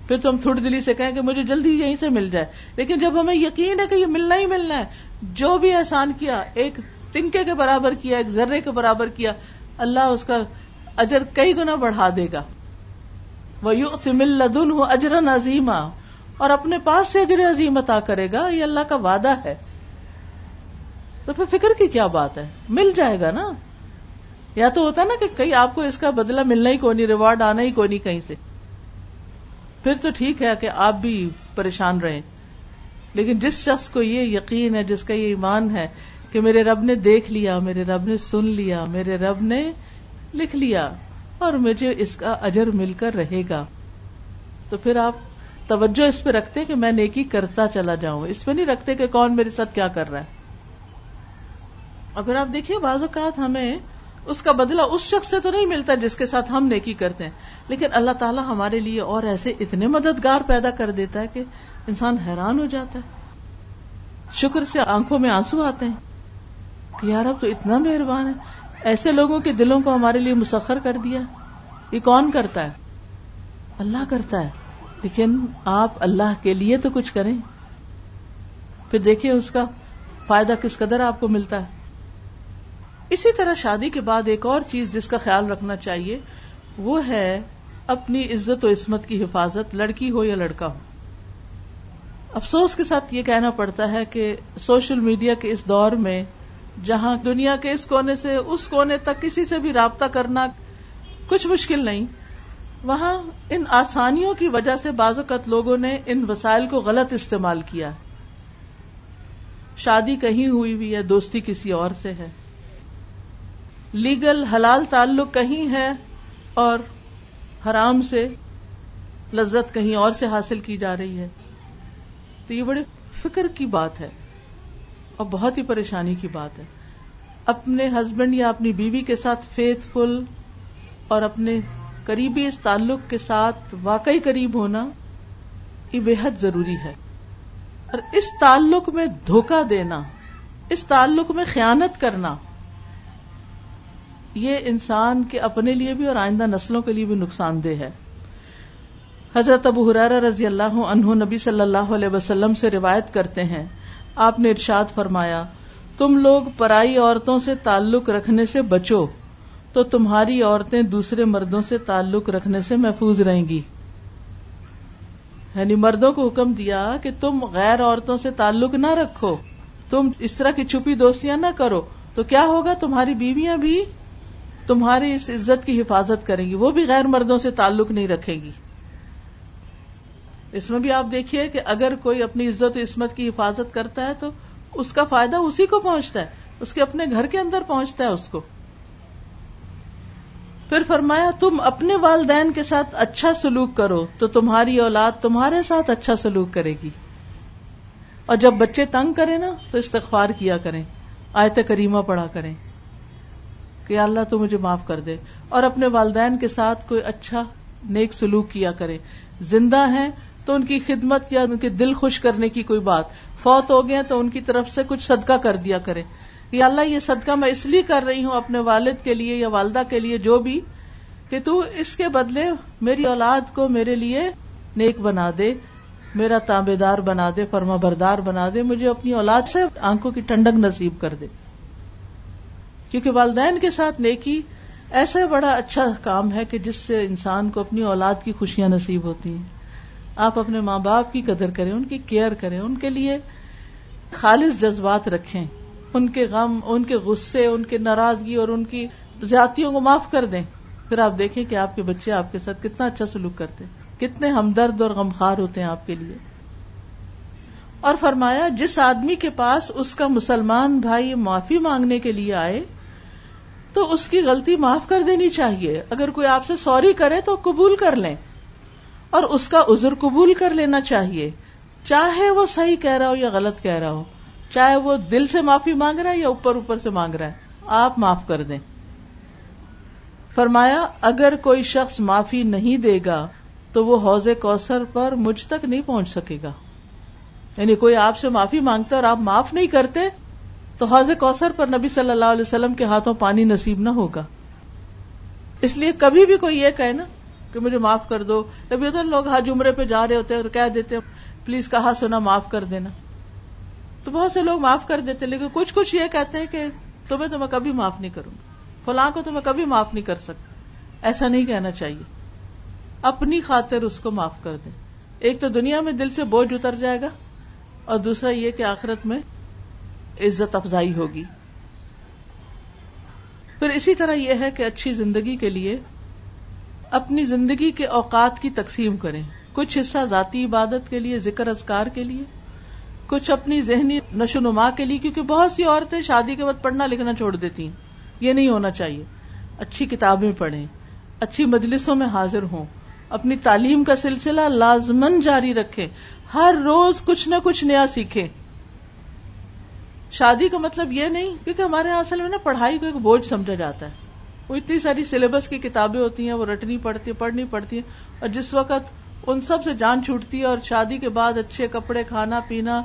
پھر تو ہم تھوڑی دلی سے کہیں کہ مجھے جلدی یہیں سے مل جائے۔ لیکن جب ہمیں یقین ہے کہ یہ ملنا ہی ملنا ہے، جو بھی احسان کیا، ایک تنکے کے برابر کیا، ایک ذرے کے برابر کیا، اللہ اس کا اجر کئی گنا بڑھا دے گا۔ وہ یو لدن ہوں اجر عظیمہ اور اپنے پاس سے اجر عظیم عطا کرے گا، یہ اللہ کا وعدہ ہے۔ تو پھر فکر کی کیا بات ہے؟ مل جائے گا نا؟ یا تو ہوتا نا کہ کہیں آپ کو اس کا بدلہ ملنا ہی کونی ریوارڈ آنا ہی کونی کہیں سے۔ پھر تو ٹھیک ہے کہ آپ بھی پریشان رہیں۔ لیکن جس شخص کو یہ یقین ہے، جس کا یہ ایمان ہے کہ میرے رب نے دیکھ لیا، میرے رب نے سن لیا، میرے رب نے لکھ لیا اور مجھے اس کا اجر مل کر رہے گا۔ تو پھر آپ توجہ اس پہ رکھتے کہ میں نیکی کرتا چلا جاؤں۔ اس پہ نہیں رکھتے کہ کون میرے ساتھ کیا کر رہا ہے۔ اور پھر آپ دیکھیے بعض اوقات ہمیں اس کا بدلہ اس شخص سے تو نہیں ملتا جس کے ساتھ ہم نیکی کرتے ہیں۔ لیکن اللہ تعالیٰ ہمارے لیے اور ایسے اتنے مددگار پیدا کر دیتا ہے کہ انسان حیران ہو جاتا ہے۔ شکر سے آنکھوں میں آنسو آتے ہیں کہ یار اب تو اتنا مہربان ہے۔ ایسے لوگوں کے دلوں کو ہمارے لیے مسخر کر دیا یہ کون کرتا ہے اللہ کرتا ہے لیکن آپ اللہ کے لیے تو کچھ کریں پھر دیکھیے اس کا فائدہ کس قدر آپ کو ملتا ہے اسی طرح شادی کے بعد ایک اور چیز جس کا خیال رکھنا چاہیے وہ ہے اپنی عزت و عصمت کی حفاظت لڑکی ہو یا لڑکا ہو افسوس کے ساتھ یہ کہنا پڑتا ہے کہ سوشل میڈیا کے اس دور میں جہاں دنیا کے اس کونے سے اس کونے تک کسی سے بھی رابطہ کرنا کچھ مشکل نہیں۔ وہاں ان آسانیوں کی وجہ سے بعض اوقات لوگوں نے ان وسائل کو غلط استعمال کیا۔ شادی کہیں ہوئی بھی ہے، دوستی کسی اور سے ہے۔ لیگل حلال تعلق کہیں ہے اور حرام سے لذت کہیں اور سے حاصل کی جا رہی ہے۔ تو یہ بڑے فکر کی بات ہے۔ اور بہت ہی پریشانی کی بات ہے۔ اپنے ہسبینڈ یا اپنی بیوی کے ساتھ فیتھ فل اور اپنے قریبی اس تعلق کے ساتھ واقعی قریب ہونا یہ بے حد ضروری ہے۔ اور اس تعلق میں دھوکہ دینا، اس تعلق میں خیانت کرنا، یہ انسان کے اپنے لیے بھی اور آئندہ نسلوں کے لیے بھی نقصان دہ ہے۔ حضرت ابو حرار رضی اللہ عنہ نبی صلی اللہ علیہ وسلم سے روایت کرتے ہیں آپ نے ارشاد فرمایا، تم لوگ پرائی عورتوں سے تعلق رکھنے سے بچو، تو تمہاری عورتیں دوسرے مردوں سے تعلق رکھنے سے محفوظ رہیں گی۔ یعنی مردوں کو حکم دیا کہ تم غیر عورتوں سے تعلق نہ رکھو، تم اس طرح کی چھپی دوستیاں نہ کرو، تو کیا ہوگا؟ تمہاری بیویاں بھی تمہاری اس عزت کی حفاظت کریں گی، وہ بھی غیر مردوں سے تعلق نہیں رکھے گی۔ اس میں بھی آپ دیکھیے کہ اگر کوئی اپنی عزت و عصمت کی حفاظت کرتا ہے تو اس کا فائدہ اسی کو پہنچتا ہے، اس کے اپنے گھر کے اندر پہنچتا ہے اس کو۔ پھر فرمایا، تم اپنے والدین کے ساتھ اچھا سلوک کرو تو تمہاری اولاد تمہارے ساتھ اچھا سلوک کرے گی۔ اور جب بچے تنگ کریں نا، تو استغفار کیا کریں۔ آیت کریمہ پڑھا کریں۔ کہ اللہ تو مجھے معاف کر دے۔ اور اپنے والدین کے ساتھ کوئی اچھا نیک سلوک کیا کرے۔ زندہ ہیں تو ان کی خدمت یا ان کے دل خوش کرنے کی کوئی بات۔ فوت ہو گیا تو ان کی طرف سے کچھ صدقہ کر دیا کرے کہ اللہ، یہ صدقہ میں اس لیے کر رہی ہوں اپنے والد کے لیے یا والدہ کے لیے جو بھی، کہ تو اس کے بدلے میری اولاد کو میرے لیے نیک بنا دے، میرا تابے دار بنا دے، فرما بردار بنا دے، مجھے اپنی اولاد سے آنکھوں کی ٹھنڈک نصیب کر دے۔ کیونکہ والدین کے ساتھ نیکی ایسا بڑا اچھا کام ہے کہ جس سے انسان کو اپنی اولاد کی خوشیاں نصیب ہوتی ہیں۔ آپ اپنے ماں باپ کی قدر کریں، ان کی کیئر کریں، ان کے لیے خالص جذبات رکھیں۔ ان کے غم، ان کے غصے، ان کے ناراضگی اور ان کی زیادتیوں کو معاف کر دیں۔ پھر آپ دیکھیں کہ آپ کے بچے آپ کے ساتھ کتنا اچھا سلوک کرتے کتنے ہمدرد اور غمخار ہوتے ہیں آپ کے لیے۔ اور فرمایا، جس آدمی کے پاس اس کا مسلمان بھائی معافی مانگنے کے لیے آئے، تو اس کی غلطی معاف کر دینی چاہیے۔ اگر کوئی آپ سے سوری کرے تو قبول کر لیں۔ اور اس کا عذر قبول کر لینا چاہیے۔ چاہے وہ صحیح کہہ رہا ہو یا غلط کہہ رہا ہو، چاہے وہ دل سے معافی مانگ رہا ہے یا اوپر اوپر سے مانگ رہا ہے، آپ معاف کر دیں۔ فرمایا، اگر کوئی شخص معافی نہیں دے گا، تو وہ حوض کوثر پر مجھ تک نہیں پہنچ سکے گا۔ یعنی کوئی آپ سے معافی مانگتا اور آپ معاف نہیں کرتے، تو حوض کوثر پر نبی صلی اللہ علیہ وسلم کے ہاتھوں پانی نصیب نہ ہوگا۔ اس لیے کبھی بھی کوئی یہ کہے نا کہ مجھے معاف کر دو۔ کبھی ادھر لوگ حج عمرے پہ جا رہے ہوتے ہیں اور کہہ دیتے پلیز کہا سنا، معاف کر دینا۔ تو بہت سے لوگ معاف کر دیتے لیکن کچھ کچھ یہ کہتے ہیں کہ تمہیں تو میں کبھی معاف نہیں کروں گا۔ فلاں کو تو میں کبھی معاف نہیں کر سکتا۔ ایسا نہیں کہنا چاہیے۔ اپنی خاطر اس کو معاف کر دیں۔ ایک تو دنیا میں دل سے بوجھ اتر جائے گا، اور دوسرا یہ کہ آخرت میں عزت افزائی ہوگی۔ پھر اسی طرح یہ ہے کہ اچھی زندگی کے لیے اپنی زندگی کے اوقات کی تقسیم کریں۔ کچھ حصہ ذاتی عبادت کے لیے، ذکر ازکار کے لیے، کچھ اپنی ذہنی نشو نما کے لیے، کیونکہ بہت سی عورتیں شادی کے بعد پڑھنا لکھنا چھوڑ دیتی ہیں۔ یہ نہیں ہونا چاہیے۔ اچھی کتابیں پڑھیں، اچھی مجلسوں میں حاضر ہوں، اپنی تعلیم کا سلسلہ لازمن جاری رکھے ہر روز کچھ نہ کچھ نیا سیکھے شادی کا مطلب یہ نہیں، کیونکہ ہمارے یہاں اصل میں نا پڑھائی کو ایک بوجھ سمجھا جاتا ہے۔ وہ اتنی ساری سلیبس کی کتابیں ہوتی ہیں، وہ رٹنی پڑتی پڑھنی پڑتی ہیں، اور جس وقت ان سب سے جان چھوٹتی ہے اور شادی کے بعد اچھے کپڑے، کھانا، پینا،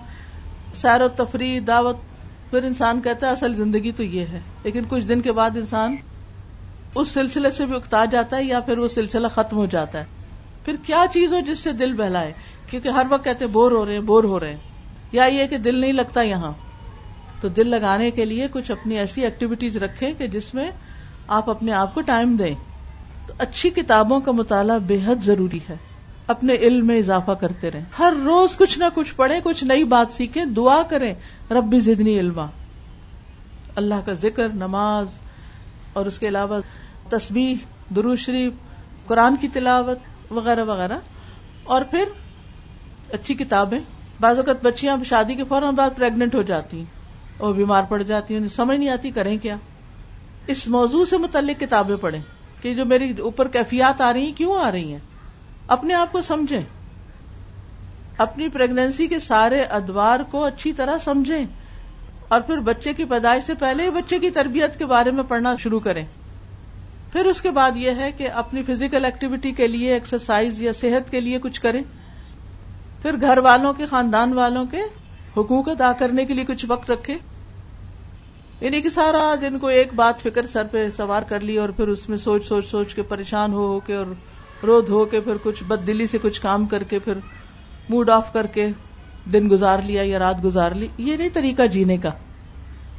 سیر و تفریح، دعوت، پھر انسان کہتا ہے اصل زندگی تو یہ ہے۔ لیکن کچھ دن کے بعد انسان اس سلسلے سے بھی اکتا جاتا ہے یا پھر وہ سلسلہ ختم ہو جاتا ہے۔ پھر کیا چیز ہو جس سے دل بہلائے؟ کیونکہ ہر وقت کہتے بور ہو رہے ہیں، بور ہو رہے ہیں۔ یا یہ کہ دل نہیں لگتا یہاں۔ تو دل لگانے کے لیے کچھ اپنی ایسی ایکٹیویٹیز رکھے کہ جس میں آپ اپنے آپ کو ٹائم دیں تو اچھی کتابوں کا مطالعہ بے حد ضروری ہے۔ اپنے علم میں اضافہ کرتے رہیں۔ ہر روز کچھ نہ کچھ پڑھیں، کچھ نئی بات سیکھیں، دعا کریں۔ ربی زدنی علما۔ اللہ کا ذکر، نماز، اور اس کے علاوہ تسبیح درو شریف، قرآن کی تلاوت وغیرہ وغیرہ۔ اور پھر اچھی کتابیں۔ بعض اوقات بچیاں شادی کے فوراً بعد پریگنٹ ہو جاتی ہیں اور بیمار پڑ جاتی ہیں سمجھ نہیں آتی کریں کیا۔ اس موضوع سے متعلق کتابیں پڑھیں کہ جو میری اوپر کیفیات آ رہی ہیں، کیوں آ رہی ہیں؟ اپنے آپ کو سمجھیں۔ اپنی پریگنینسی کے سارے ادوار کو اچھی طرح سمجھیں اور پھر بچے کی پیدائش سے پہلے ہی بچے کی تربیت کے بارے میں پڑھنا شروع کریں۔ پھر اس کے بعد یہ ہے کہ اپنی فزیکل ایکٹیویٹی کے لیے ایکسرسائز یا صحت کے لیے کچھ کریں۔ پھر گھر والوں کے، خاندان والوں کے حقوق ادا کرنے کے لیے کچھ وقت رکھے یعنی کہ سارا دن کو ایک بات فکر سر پہ سوار کر لی اور پھر اس میں سوچ سوچ سوچ کے پریشان ہو کے اور رو دھو کے پھر کچھ بد دلی سے کچھ کام کر کے پھر موڈ آف کر کے دن گزار لیا یا رات گزار لی، یہ نہیں طریقہ جینے کا۔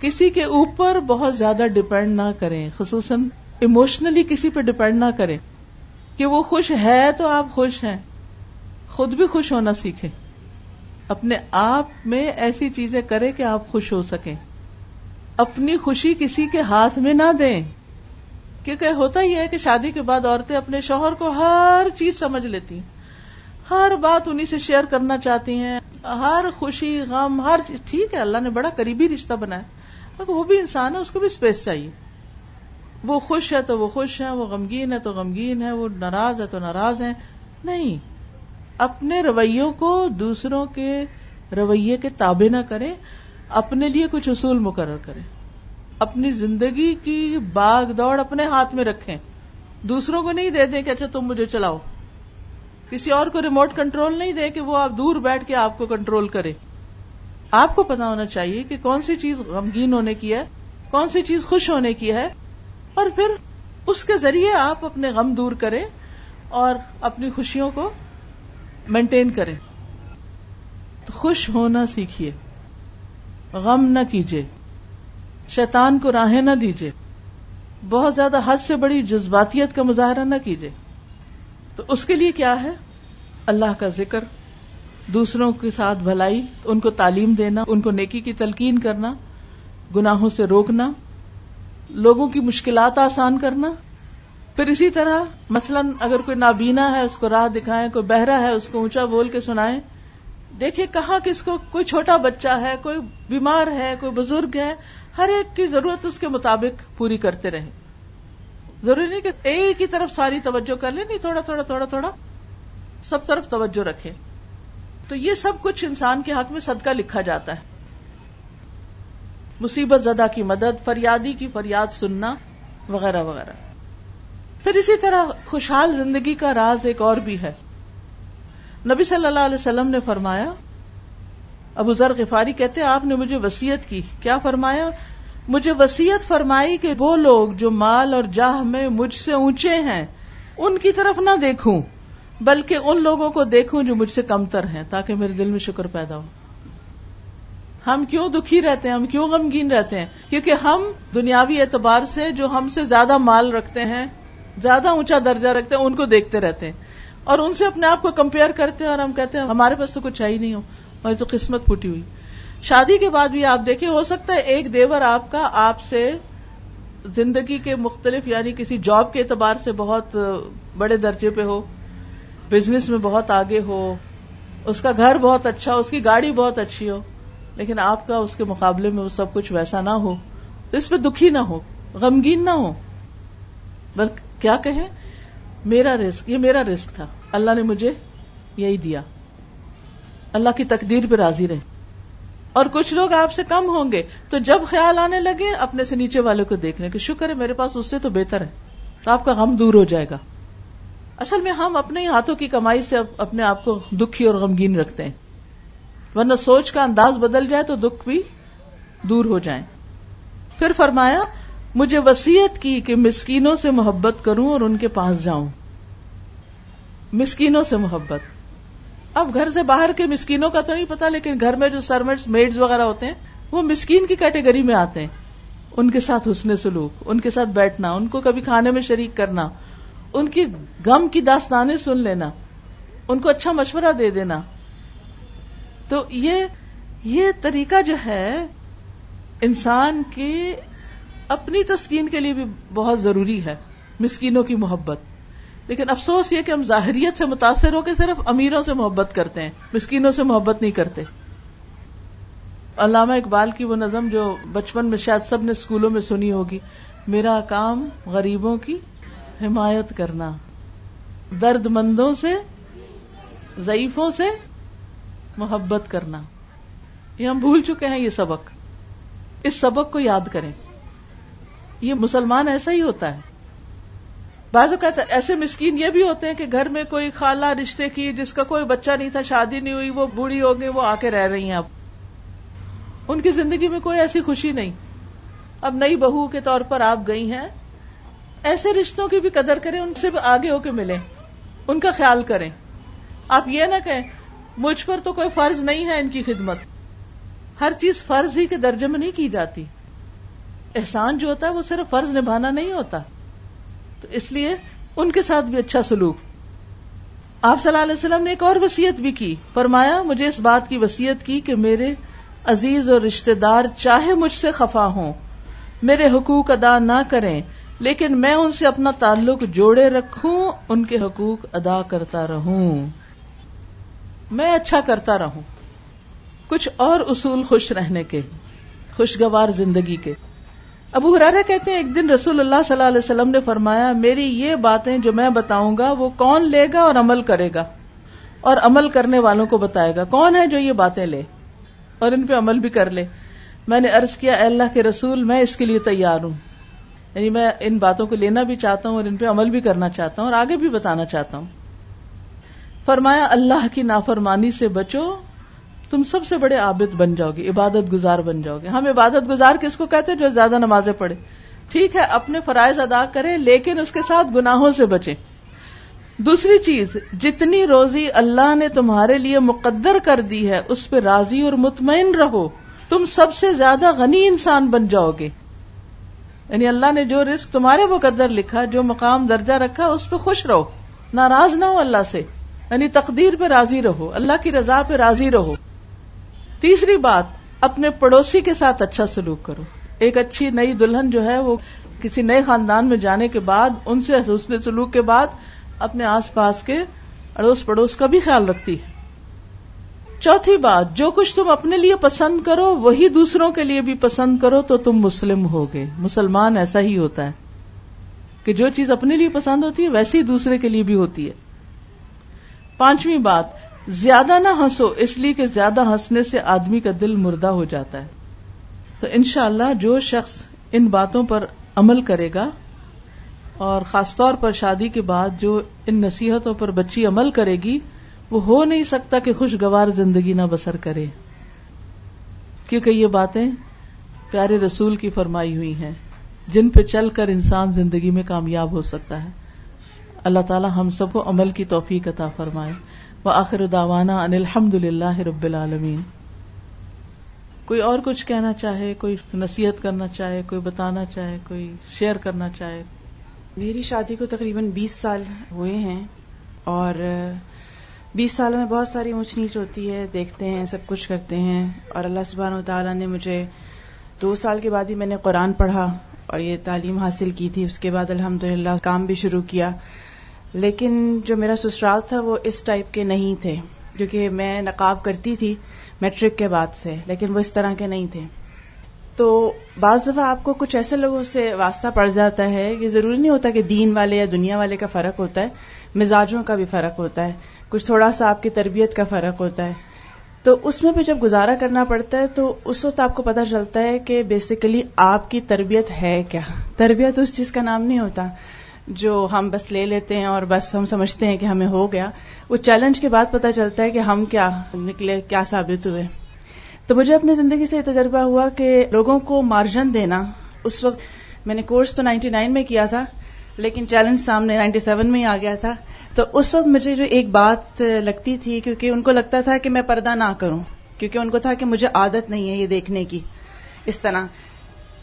کسی کے اوپر بہت زیادہ ڈپینڈ نہ کریں، خصوصاً ایموشنلی کسی پہ ڈپینڈ نہ کریں۔ کہ وہ خوش ہے تو آپ خوش ہیں، خود بھی خوش ہونا سیکھیں۔ اپنے آپ میں ایسی چیزیں کرے کہ آپ خوش ہو سکیں۔ اپنی خوشی کسی کے ہاتھ میں نہ دیں۔ کیونکہ ہوتا ہی ہے کہ شادی کے بعد عورتیں اپنے شوہر کو ہر چیز سمجھ لیتی ہیں۔ ہر بات انہیں سے شیئر کرنا چاہتی ہیں۔ ہر خوشی، غم، ہر چیز۔ ٹھیک ہے، اللہ نے بڑا قریبی رشتہ بنایا۔ وہ بھی انسان ہے، اس کو بھی اسپیس چاہیے۔ وہ خوش ہے تو وہ خوش ہے وہ غمگین ہے تو غمگین ہے، وہ ناراض ہے تو ناراض ہے نہیں، اپنے رویوں کو دوسروں کے رویے کے تابع نہ کریں۔ اپنے لیے کچھ اصول مقرر کریں۔ اپنی زندگی کی باغ دوڑ اپنے ہاتھ میں رکھیں۔ دوسروں کو نہیں دے دیں کہ اچھا تم مجھے چلاؤ۔ کسی اور کو ریموٹ کنٹرول نہیں دے کہ وہ آپ دور بیٹھ کے آپ کو کنٹرول کرے۔ آپ کو پتا ہونا چاہیے کہ کون سی چیز غمگین ہونے کی ہے، کون سی چیز خوش ہونے کی ہے۔ اور پھر اس کے ذریعے آپ اپنے غم دور کریں اور اپنی خوشیوں کو مینٹین کریں۔ تو خوش ہونا سیکھیے۔ غم نہ کیجیے شیطان کو راہیں نہ دیجیے بہت زیادہ حد سے بڑی جذباتیت کا مظاہرہ نہ کیجیے تو اس کے لیے کیا ہے؟ اللہ کا ذکر، دوسروں کے ساتھ بھلائی، ان کو تعلیم دینا، ان کو نیکی کی تلقین کرنا، گناہوں سے روکنا، لوگوں کی مشکلات آسان کرنا۔ پھر اسی طرح مثلا اگر کوئی نابینا ہے، اس کو راہ دکھائیں، کوئی بہرا ہے، اس کو اونچا بول کے سنائیں دیکھیے کہاں کس کو کوئی چھوٹا بچہ ہے، کوئی بیمار ہے، کوئی بزرگ ہے، ہر ایک کی ضرورت اس کے مطابق پوری کرتے رہیں۔ ضروری نہیں کہ ایک ہی طرف ساری توجہ کر لیں، نہیں، تھوڑا تھوڑا تھوڑا تھوڑا سب طرف توجہ رکھے تو یہ سب کچھ انسان کے حق میں صدقہ لکھا جاتا ہے۔ مصیبت زدہ کی مدد، فریادی کی فریاد سننا وغیرہ وغیرہ۔ پھر اسی طرح خوشحال زندگی کا راز ایک اور بھی ہے۔ نبی صلی اللہ علیہ وسلم نے فرمایا، ابو ذر غفاری کہتے آپ نے مجھے وسیعت کی۔ کیا فرمایا؟ مجھے وسیعت فرمائی کہ وہ لوگ جو مال اور جاہ میں مجھ سے اونچے ہیں، ان کی طرف نہ دیکھوں، بلکہ ان لوگوں کو دیکھوں جو مجھ سے کمتر ہیں، تاکہ میرے دل میں شکر پیدا ہو۔ ہم کیوں دکھی رہتے ہیں؟ ہم کیوں غمگین رہتے ہیں؟ کیونکہ ہم دنیاوی اعتبار سے جو ہم سے زیادہ مال رکھتے ہیں، زیادہ اونچا درجہ رکھتے ہیں، ان کو دیکھتے رہتے ہیں۔ اور ان سے اپنے آپ کو کمپیئر کرتے ہیں اور ہم کہتے ہیں، ہمارے پاس تو کچھ چاہیے نہیں ہو۔ اور تو قسمت پھوٹی ہوئی۔ شادی کے بعد بھی آپ دیکھیں، ہو سکتا ہے ایک دیور آپ کا آپ سے زندگی کے مختلف یعنی کسی جاب کے اعتبار سے بہت بڑے درجے پہ ہو بزنس میں بہت آگے ہو، اس کا گھر بہت اچھا ہو، اس کی گاڑی بہت اچھی ہو، لیکن آپ کا اس کے مقابلے میں وہ سب کچھ ویسا نہ ہو۔ تو اس پہ دکھی نہ ہو، غمگین نہ ہو۔ بس کیا کہیں؟ میرا رسک یہ میرا رسک تھا۔ اللہ نے مجھے یہی دیا۔ اللہ کی تقدیر پہ راضی رہے۔ اور کچھ لوگ آپ سے کم ہوں گے۔ تو جب خیال آنے لگے، اپنے سے نیچے والے کو دیکھنے کہ شکر ہے، میرے پاس اس سے تو بہتر ہے۔ تو آپ کا غم دور ہو جائے گا۔ اصل میں ہم اپنے ہی ہاتھوں کی کمائی سے اپنے آپ کو دکھی اور غمگین رکھتے ہیں۔ ورنہ سوچ کا انداز بدل جائے تو دکھ بھی دور ہو جائیں۔ پھر فرمایا مجھے وسیعت کی کہ مسکینوں سے محبت کروں اور ان کے پاس جاؤں۔ مسکینوں سے محبت۔ اب گھر سے باہر کے مسکینوں کا تو نہیں پتا، لیکن گھر میں جو سروینٹس میڈز وغیرہ ہوتے ہیں، وہ مسکین کی کیٹیگری میں آتے ہیں۔ ان کے ساتھ حسن سلوک، ان کے ساتھ بیٹھنا، ان کو کبھی کھانے میں شریک کرنا، ان کی غم کی داستانیں سن لینا، ان کو اچھا مشورہ دے دینا۔ تو یہ یہ طریقہ جو ہے، انسان کے اپنی تسکین کے لیے بھی بہت ضروری ہے، مسکینوں کی محبت۔ لیکن افسوس یہ کہ ہم ظاہریت سے متاثر ہو کے صرف امیروں سے محبت کرتے ہیں، مسکینوں سے محبت نہیں کرتے۔ علامہ اقبال کی وہ نظم جو بچپن میں شاید سب نے اسکولوں میں سنی ہوگی، میرا کام غریبوں کی حمایت کرنا۔ درد مندوں سے، ضعیفوں سے محبت کرنا۔ یہ ہم بھول چکے ہیں یہ سبق۔ اس سبق کو یاد کریں۔ یہ مسلمان ایسا ہی ہوتا ہے۔ بعض اوقات ایسے مسکین یہ بھی ہوتے ہیں کہ گھر میں کوئی خالہ رشتے کی جس کا کوئی بچہ نہیں تھا، شادی نہیں ہوئی، وہ بوڑھی ہو گئی، وہ آ کے رہ رہی ہیں اب۔ ان کی زندگی میں کوئی ایسی خوشی نہیں۔ اب نئی بہو کے طور پر آپ گئی ہیں، ایسے رشتوں کی بھی قدر کریں، ان سے بھی آگے ہو کے ملیں، ان کا خیال کریں۔ آپ یہ نہ کہیں، مجھ پر تو کوئی فرض نہیں ہے ان کی خدمت۔ ہر چیز فرض ہی کے درجے میں نہیں کی جاتی۔ احسان جو ہوتا ہے وہ صرف فرض نبھانا نہیں ہوتا۔ تو اس لیے ان کے ساتھ بھی اچھا سلوک۔ آپ صلی اللہ علیہ وسلم نے ایک اور وسیعت بھی کی۔ فرمایا، مجھے اس بات کی وسیعت کی کہ میرے عزیز اور رشتے دار چاہے مجھ سے خفا ہوں، میرے حقوق ادا نہ کریں، لیکن میں ان سے اپنا تعلق جوڑے رکھوں، ان کے حقوق ادا کرتا رہوں۔ میں اچھا کرتا رہوں۔ کچھ اور اصول خوش رہنے کے، خوشگوار زندگی کے۔ ابو حرارہ کہتے ہیں، ایک دن رسول اللہ صلی اللہ علیہ وسلم نے فرمایا، میری یہ باتیں جو میں بتاؤں گا، وہ کون لے گا اور عمل کرے گا؟ اور عمل کرنے والوں کو بتائے گا، کون ہے جو یہ باتیں لے؟ اور ان پہ عمل بھی کر لے۔ میں نے ارض کیا، اے اللہ کے رسول، میں اس کے لیے تیار ہوں۔ یعنی میں ان باتوں کو لینا بھی چاہتا ہوں اور ان پہ عمل بھی کرنا چاہتا ہوں اور آگے بھی بتانا چاہتا ہوں۔ فرمایا، اللہ کی نافرمانی سے بچو تم سب سے بڑے عابد بن جاؤ گے، عبادت گزار بن جاؤ گے۔ ہم عبادت گزار کس کو کہتے ہیں؟ جو زیادہ نمازیں پڑھے۔ ٹھیک ہے، اپنے فرائض ادا کرے لیکن اس کے ساتھ گناہوں سے بچے دوسری چیز، جتنی روزی اللہ نے تمہارے لیے مقدر کر دی ہے، اس پہ راضی اور مطمئن رہو۔ تم سب سے زیادہ غنی انسان بن جاؤ گے۔ یعنی اللہ نے جو رسک تمہارے مقدر لکھا، جو مقام درجہ رکھا، اس پہ خوش رہو۔ ناراض نہ ہو اللہ سے۔ یعنی تقدیر پہ راضی رہو، اللہ کی رضا پہ راضی رہو۔ تیسری بات، اپنے پڑوسی کے ساتھ اچھا سلوک کرو۔ ایک اچھی نئی دلہن جو ہے، وہ کسی نئے خاندان میں جانے کے بعد، ان سے حسن سلوک کے بعد اپنے آس پاس کے اڑوس پڑوس کا بھی خیال رکھتی ہے۔ چوتھی بات، جو کچھ تم اپنے لیے پسند کرو، وہی دوسروں کے لیے بھی پسند کرو، تو تم مسلم ہوگے۔ مسلمان ایسا ہی ہوتا ہے کہ جو چیز اپنے لیے پسند ہوتی ہے ویسی ہی دوسرے کے لیے بھی ہوتی ہے۔ پانچویں بات زیادہ نہ ہنسو، اس لیے کہ زیادہ ہنسنے سے آدمی کا دل مردہ ہو جاتا ہے۔ تو انشاءاللہ اللہ جو شخص ان باتوں پر عمل کرے گا، اور خاص طور پر شادی کے بعد جو ان نصیحتوں پر بچی عمل کرے گی، وہ ہو نہیں سکتا کہ خوشگوار زندگی نہ بسر کرے۔ کیونکہ یہ باتیں پیارے رسول کی فرمائی ہوئی ہیں۔ جن پہ چل کر انسان زندگی میں کامیاب ہو سکتا ہے۔ اللہ تعالی ہم سب کو عمل کی توفیق عطا فرمائے۔ وہ آخر داوانا ان الحمد للہ رب العالمین۔ کوئی اور کچھ کہنا چاہے، کوئی نصیحت کرنا چاہے، کوئی بتانا چاہے، کوئی شیئر کرنا چاہے۔ میری شادی کو تقریباً بیس سال ہوئے ہیں اور بیس سالوں میں بہت ساری اونچ نیچ ہوتی ہے، دیکھتے ہیں، سب کچھ کرتے ہیں اور اللہ سبحانہ و تعالیٰ نے مجھے دو سال کے بعد ہی میں نے قرآن پڑھا اور یہ تعلیم حاصل کی تھی۔ اس کے بعد الحمد کام بھی شروع کیا۔ لیکن جو میرا سسرال تھا وہ اس ٹائپ کے نہیں تھے کیونکہ میں نقاب کرتی تھی میٹرک کے بعد سے، لیکن وہ اس طرح کے نہیں تھے۔ تو بعض دفعہ آپ کو کچھ ایسے لوگوں سے واسطہ پڑ جاتا ہے، یہ ضروری نہیں ہوتا کہ دین والے یا دنیا والے کا فرق ہوتا ہے، مزاجوں کا بھی فرق ہوتا ہے، کچھ تھوڑا سا آپ کی تربیت کا فرق ہوتا ہے۔ تو اس میں بھی جب گزارا کرنا پڑتا ہے، تو اس وقت آپ کو پتا چلتا ہے کہ بیسیکلی آپ کی تربیت ہے کیا۔ تربیت اس چیز کا نام نہیں ہوتا۔ جو ہم بس لے لیتے ہیں اور بس ہم سمجھتے ہیں کہ ہمیں ہو گیا، وہ چیلنج کے بعد پتا چلتا ہے کہ ہم کیا نکلے، کیا ثابت ہوئے۔ تو مجھے اپنی زندگی سے یہ تجربہ ہوا کہ لوگوں کو مارجن دینا، اس وقت میں نے کورس تو نائنٹی نائن میں کیا تھا، لیکن چیلنج سامنے نائنٹی سیون میں ہی آ گیا تھا۔ تو اس وقت مجھے جو ایک بات لگتی تھی، کیونکہ ان کو لگتا تھا کہ میں پردہ نہ کروں، کیونکہ ان کو تھا کہ مجھے عادت نہیں ہے یہ دیکھنے کی، اس طرح۔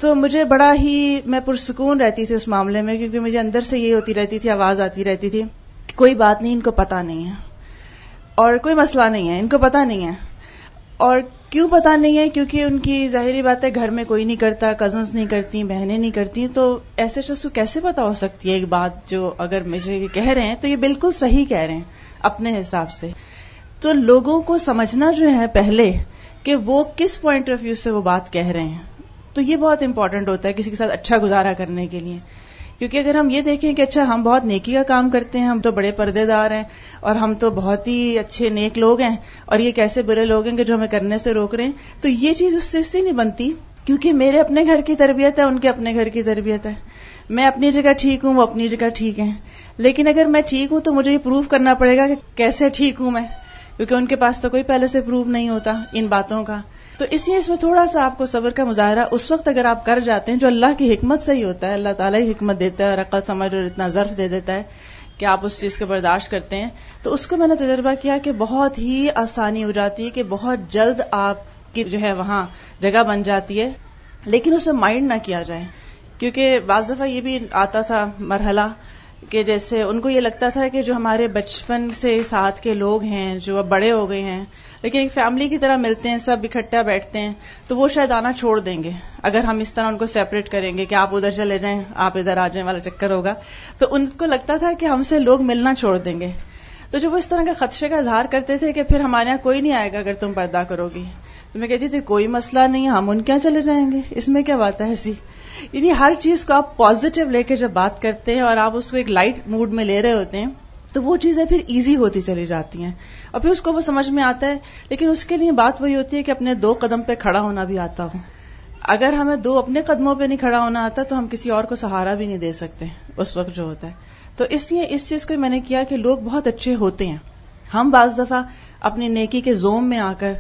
تو مجھے بڑا ہی میں پرسکون رہتی تھی اس معاملے میں، کیونکہ مجھے اندر سے یہ ہوتی رہتی تھی، آواز آتی رہتی تھی کوئی بات نہیں، ان کو پتا نہیں ہے۔ اور کوئی مسئلہ نہیں ہے، ان کو پتا نہیں ہے۔ اور کیوں پتا نہیں ہے؟ کیونکہ ان کی ظاہری بات ہے گھر میں کوئی نہیں کرتا کزنس نہیں کرتی بہنیں نہیں کرتی تو ایسے شخص کو کیسے پتا ہو سکتی ہے ایک بات جو اگر مجھے کہہ رہے ہیں تو یہ بالکل صحیح کہہ رہے ہیں، اپنے حساب سے۔ تو لوگوں کو سمجھنا جو ہے پہلے کہ وہ کس پوائنٹ آف ویو سے وہ بات کہہ رہے ہیں۔ تو یہ بہت امپورٹنٹ ہوتا ہے کسی کے ساتھ اچھا گزارا کرنے کے لیے۔ کیونکہ اگر ہم یہ دیکھیں کہ اچھا ہم بہت نیکی کا کام کرتے ہیں، ہم تو بڑے پردے دار ہیں اور ہم تو بہت ہی اچھے نیک لوگ ہیں، اور یہ کیسے برے لوگ ہیں کہ جو ہمیں کرنے سے روک رہے ہیں، تو یہ چیز اس سے اس سے نہیں بنتی کیونکہ میرے اپنے گھر کی تربیت ہے، ان کے اپنے گھر کی تربیت ہے۔ میں اپنی جگہ ٹھیک ہوں، وہ اپنی جگہ ٹھیک ہے لیکن اگر میں ٹھیک ہوں تو مجھے یہ پروف کرنا پڑے گا کہ کیسے ٹھیک ہوں میں۔ کیونکہ ان کے پاس تو کوئی پہلے سے پروف نہیں ہوتا ان باتوں کا۔ تو اس لیے اس میں تھوڑا سا آپ کو صبر کا مظاہرہ اس وقت اگر آپ کر جاتے ہیں جو اللہ کی حکمت سے ہی ہوتا ہے، اللہ تعالیٰ ہی حکمت دیتا ہے اور عقل، سمجھ اور اتنا ضرف دے دیتا ہے کہ آپ اس چیز کو برداشت کرتے ہیں۔ تو اس کو میں نے تجربہ کیا کہ بہت ہی آسانی ہو جاتی ہے کہ بہت جلد آپ کی جو ہے وہاں جگہ بن جاتی ہے۔ لیکن اسے مائنڈ نہ کیا جائے۔ کیونکہ بعض دفعہ یہ بھی آتا تھا مرحلہ کہ جیسے ان کو یہ لگتا تھا کہ جو ہمارے بچپن سے ساتھ کے لوگ ہیں، جو اب بڑے ہو گئے ہیں لیکن ایک فیملی کی طرح ملتے ہیں، سب اکٹھا بیٹھتے ہیں، تو وہ شاید آنا چھوڑ دیں گے۔ اگر ہم اس طرح ان کو سیپریٹ کریں گے کہ آپ ادھر چلے جائیں، آپ ادھر آ جائیں، والا چکر ہوگا۔ تو ان کو لگتا تھا کہ ہم سے لوگ ملنا چھوڑ دیں گے۔ تو جو وہ اس طرح کا خدشے کا اظہار کرتے تھے کہ پھر ہمارے یہاں کوئی نہیں آئے گا اگر تم پردہ کرو گی۔ تو میں کہتی تھی، کوئی مسئلہ نہیں، ہم ان کیا چلے جائیں گے۔ اس میں کیا بات ہے ایسی؟ یعنی ہر چیز کو آپ پازیٹو لے کے جب بات کرتے ہیں اور آپ اس کو ایک لائٹ موڈ میں لے رہے ہوتے ہیں، تو وہ چیزیں پھر ایزی ہوتی چلی جاتی ہیں۔ اور پھر اس کو وہ سمجھ میں آتا ہے، لیکن اس کے لیے بات وہی ہوتی ہے کہ اپنے دو قدم پہ کھڑا ہونا بھی آتا ہو۔ اگر ہمیں دو اپنے قدموں پہ نہیں کھڑا ہونا آتا تو ہم کسی اور کو سہارا بھی نہیں دے سکتے اس وقت جو ہوتا ہے۔ تو اس لیے اس چیز کو میں نے کیا کہ لوگ بہت اچھے ہوتے ہیں۔ ہم بعض دفعہ اپنی نیکی کے زوم میں آ کر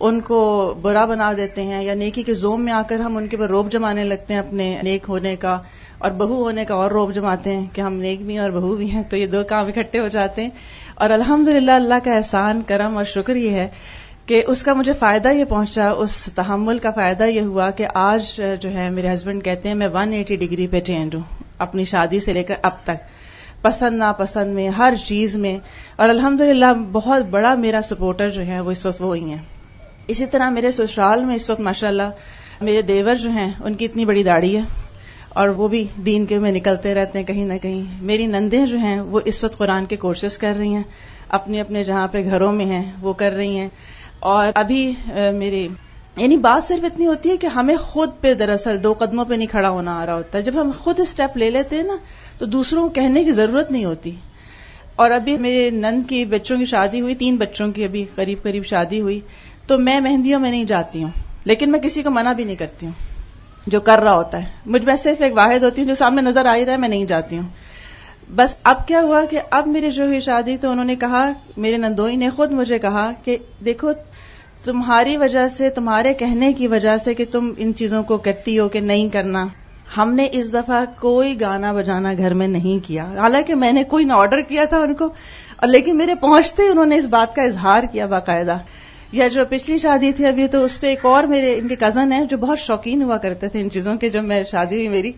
ان کو برا بنا دیتے ہیں یا نیکی کے زوم میں آ کر ہم ان کے اوپر روب جمانے لگتے ہیں اپنے نیک ہونے کا، اور بہو ہونے کا اور روب جماتے ہیں کہ ہم نیک بھی ہیں اور بہو بھی ہیں، تو یہ دو کام اکٹھے ہو جاتے ہیں۔ اور الحمد اللہ کا احسان، کرم اور شکر یہ ہے کہ اس کا مجھے فائدہ یہ پہنچا، اس تحمل کا فائدہ یہ ہوا کہ آج جو ہے میرے ہسبینڈ کہتے ہیں، میں ون ایٹی ڈگری پہ ٹینڈ ہوں، اپنی شادی سے لے کر اب تک۔ پسند، ناپسند میں، ہر چیز میں۔ اور الحمد بہت بڑا میرا سپورٹر جو ہے وہ اس وقت وہی ہیں۔ اسی طرح میرے سسرال میں اس وقت ماشاء اللہ میرے دیور جو ہیں، ان کی اتنی بڑی داڑھی ہے۔ اور وہ بھی دین کے میں نکلتے رہتے ہیں کہیں نہ کہیں۔ میری نندیں جو ہیں، وہ اس وقت قرآن کے کورسز کر رہی ہیں۔ اپنے اپنے جہاں پہ گھروں میں ہیں، وہ کر رہی ہیں۔ اور ابھی میری یعنی بات صرف اتنی ہوتی ہے کہ ہمیں خود پہ دراصل دو قدموں پہ نہیں کھڑا ہونا آ رہا ہوتا۔ ہے جب ہم خود اسٹیپ لے لیتے ہیں نا، تو دوسروں کو کہنے کی ضرورت نہیں ہوتی۔ اور ابھی میرے نند کی بچوں کی شادی ہوئی، تین بچوں کی ابھی قریب قریب شادی ہوئی، تو میں مہندیوں میں نہیں جاتی ہوں، لیکن میں کسی کو منع بھی نہیں کرتی ہوں۔ جو کر رہا ہوتا ہے۔ مجھ میں صرف ایک واحد ہوتی ہوں جو سامنے نظر آ ہی رہا ہے، میں نہیں جاتی ہوں۔ بس اب کیا ہوا کہ اب میری جو ہوئی شادی، تو انہوں نے کہا، میرے نندوئی نے خود مجھے کہا کہ دیکھو، تمہاری وجہ سے، تمہارے کہنے کی وجہ سے کہ تم ان چیزوں کو کرتی ہو کہ نہیں کرنا۔ ہم نے اس دفعہ کوئی گانا بجانا گھر میں نہیں کیا۔ حالانکہ میں نے کوئی نہ آرڈر کیا تھا ان کو لیکن میرے پہنچتے انہوں نے اس بات کا اظہار کیا باقاعدہ۔ یا جو پچھلی شادی تھی ابھی تو اس پہ ایک اور میرے، ان کے کزن ہیں جو بہت شوقین ہوا کرتے تھے ان چیزوں کے جو میں شادی ہوئی میری۔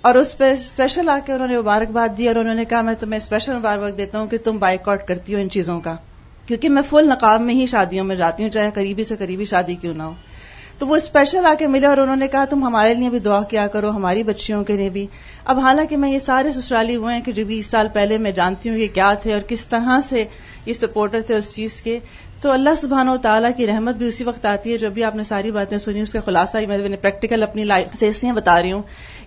اور اس پہ اسپیشل آ کے انہوں نے مبارکباد دی اور انہوں نے کہا، میں تمہیں اسپیشل مبارک دیتا ہوں کہ تم بائک آؤٹ کرتی ہو ان چیزوں کا۔ کیونکہ میں فل نقاب میں ہی شادیوں میں جاتی ہوں، چاہے قریبی سے قریبی شادی کیوں نہ ہو۔ تو وہ اسپیشل آ کے ملے اور انہوں نے کہا، تم ہمارے لیے بھی دعا کیا کرو، ہماری بچیوں کے لیے بھی۔ اب حالانکہ میں یہ سارے سسرالی ہوئے ہیں کہ جو بیس سال پہلے میں جانتی ہوں یہ کیا تھے اور کس طرح سے یہ سپورٹر تھے اس چیز کے۔ تو اللہ سبحان و تعالیٰ کی رحمت بھی اسی وقت آتی ہے جو بھی آپ نے ساری باتیں سنی، اس کا خلاصہ ہی میں پریکٹیکل اپنی لائف سے اس لیے بتا رہی ہوں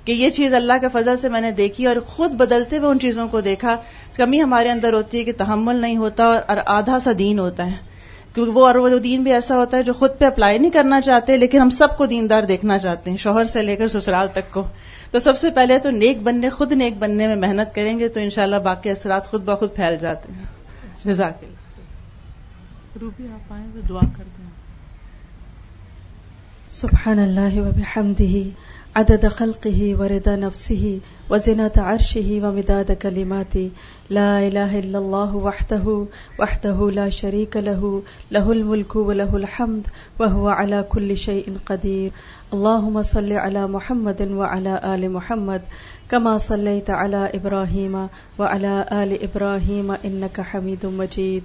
کہ یہ چیز اللہ کے فضل سے میں نے دیکھی اور خود بدلتے ہوئے ان چیزوں کو دیکھا۔ کمی ہمارے اندر ہوتی ہے کہ تحمل نہیں ہوتا اور آدھا سا دین ہوتا ہے۔ کیونکہ وہ اور وہ دین بھی ایسا ہوتا ہے جو خود پہ اپلائی نہیں کرنا چاہتے، لیکن ہم سب کو دیندار دیکھنا چاہتے ہیں، شوہر سے لے کر سسرال تک کو۔ تو سب سے پہلے تو نیک بننے، خود نیک بننے میں محنت کریں گے تو انشاءاللہ باقی اثرات خود بخود پھیل جاتے ہیں۔ جزاک روبی آپ آئیں تو دعا کر دیں سبحان اللہ وبحمدہ عدد خلقه ورضا نفسه وزنة عرشه ومداد كلماته لا إله إلا الله وحده وحده لا شريك له له الملك وله الحمد وهو على كل شيء قدير اللهم صل على محمد وعلى آل محمد كما صليت على إبراهيم وعلى آل إبراهيم إنك حميد مجيد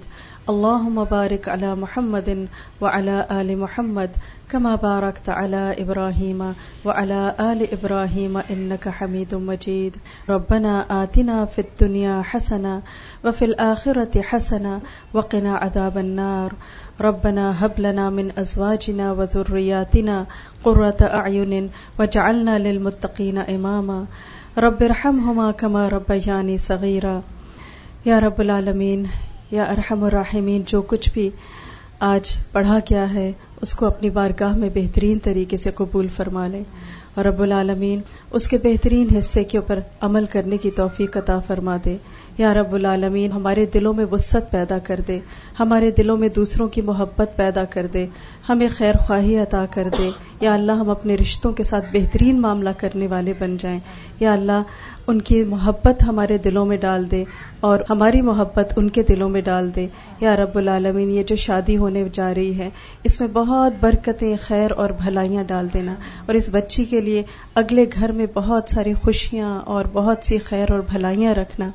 اللهم بارك على محمد وعلى آل محمد كما باركت على إبراهيم وعلى آل إبراهيم إنك حميد مجيد. ربنا آتنا في الدنيا حسنة وفي الآخرة حسنة وقنا عذاب النار. ربنا هب لنا من أزواجنا وذرياتنا قرة أعين وجعلنا للمتقين إماما. رب ارحمهما كما ربياني صغيرا. یا رب العالمین یا ارحم الراحمین، جو کچھ بھی آج پڑھا کیا ہے، اس کو اپنی بارگاہ میں بہترین طریقے سے قبول فرما لے۔ اور رب العالمین، اس کے بہترین حصے کے اوپر عمل کرنے کی توفیق عطا فرما دے۔ یا رب العالمین، ہمارے دلوں میں وسط پیدا کر دے۔ ہمارے دلوں میں دوسروں کی محبت پیدا کر دے۔ ہمیں خیر خواہی عطا کر دے۔ یا اللہ ہم اپنے رشتوں کے ساتھ بہترین معاملہ کرنے والے بن جائیں۔ یا اللہ ان کی محبت ہمارے دلوں میں ڈال دے اور ہماری محبت ان کے دلوں میں ڈال دے۔ یا رب العالمین، یہ جو شادی ہونے جا رہی ہے، اس میں بہت برکتیں، خیر اور بھلائیاں ڈال دینا۔ اور اس بچی کے لیے اگلے گھر میں بہت ساری خوشیاں اور بہت سی خیر اور بھلائیاں رکھنا۔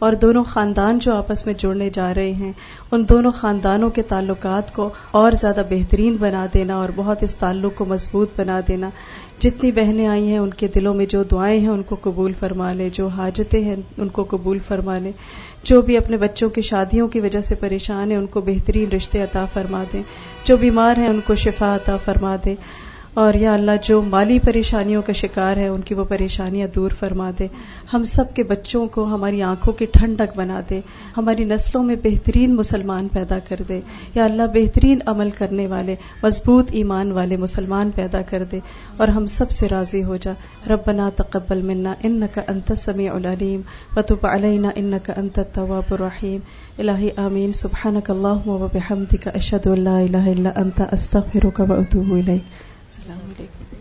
اور دونوں خاندان جو آپس میں جڑنے جا رہے ہیں، ان دونوں خاندانوں کے تعلقات کو اور زیادہ بہترین بنا دینا اور بہت اس تعلق کو مضبوط بنا دینا۔ جتنی بہنیں آئی ہیں، ان کے دلوں میں جو دعائیں ہیں، ان کو قبول فرما لے جو حاجتیں ہیں، ان کو قبول فرما لے جو بھی اپنے بچوں کی شادیوں کی وجہ سے پریشان ہیں، ان کو بہترین رشتے عطا فرما دیں۔ جو بیمار ہیں، ان کو شفا عطا فرما دیں۔ اور یا اللہ جو مالی پریشانیوں کا شکار ہے، ان کی وہ پریشانیاں دور فرما دے۔ ہم سب کے بچوں کو ہماری آنکھوں کی ٹھنڈک بنا دے۔ ہماری نسلوں میں بہترین مسلمان پیدا کر دے۔ یا اللہ، بہترین عمل کرنے والے، مضبوط ایمان والے مسلمان پیدا کر دے۔ اور ہم سب سے راضی ہو جا۔ ربنا تقبل منا ان کا انت سمیع العلیم۔ وتب علینا ان کا انت طواب الرحیم۔ الہی آمین۔ سبحانک اللہ و بحمدک، اشہد اللہ الہ الا انت، استغفرک و اتوب الیک۔ السلام علیکم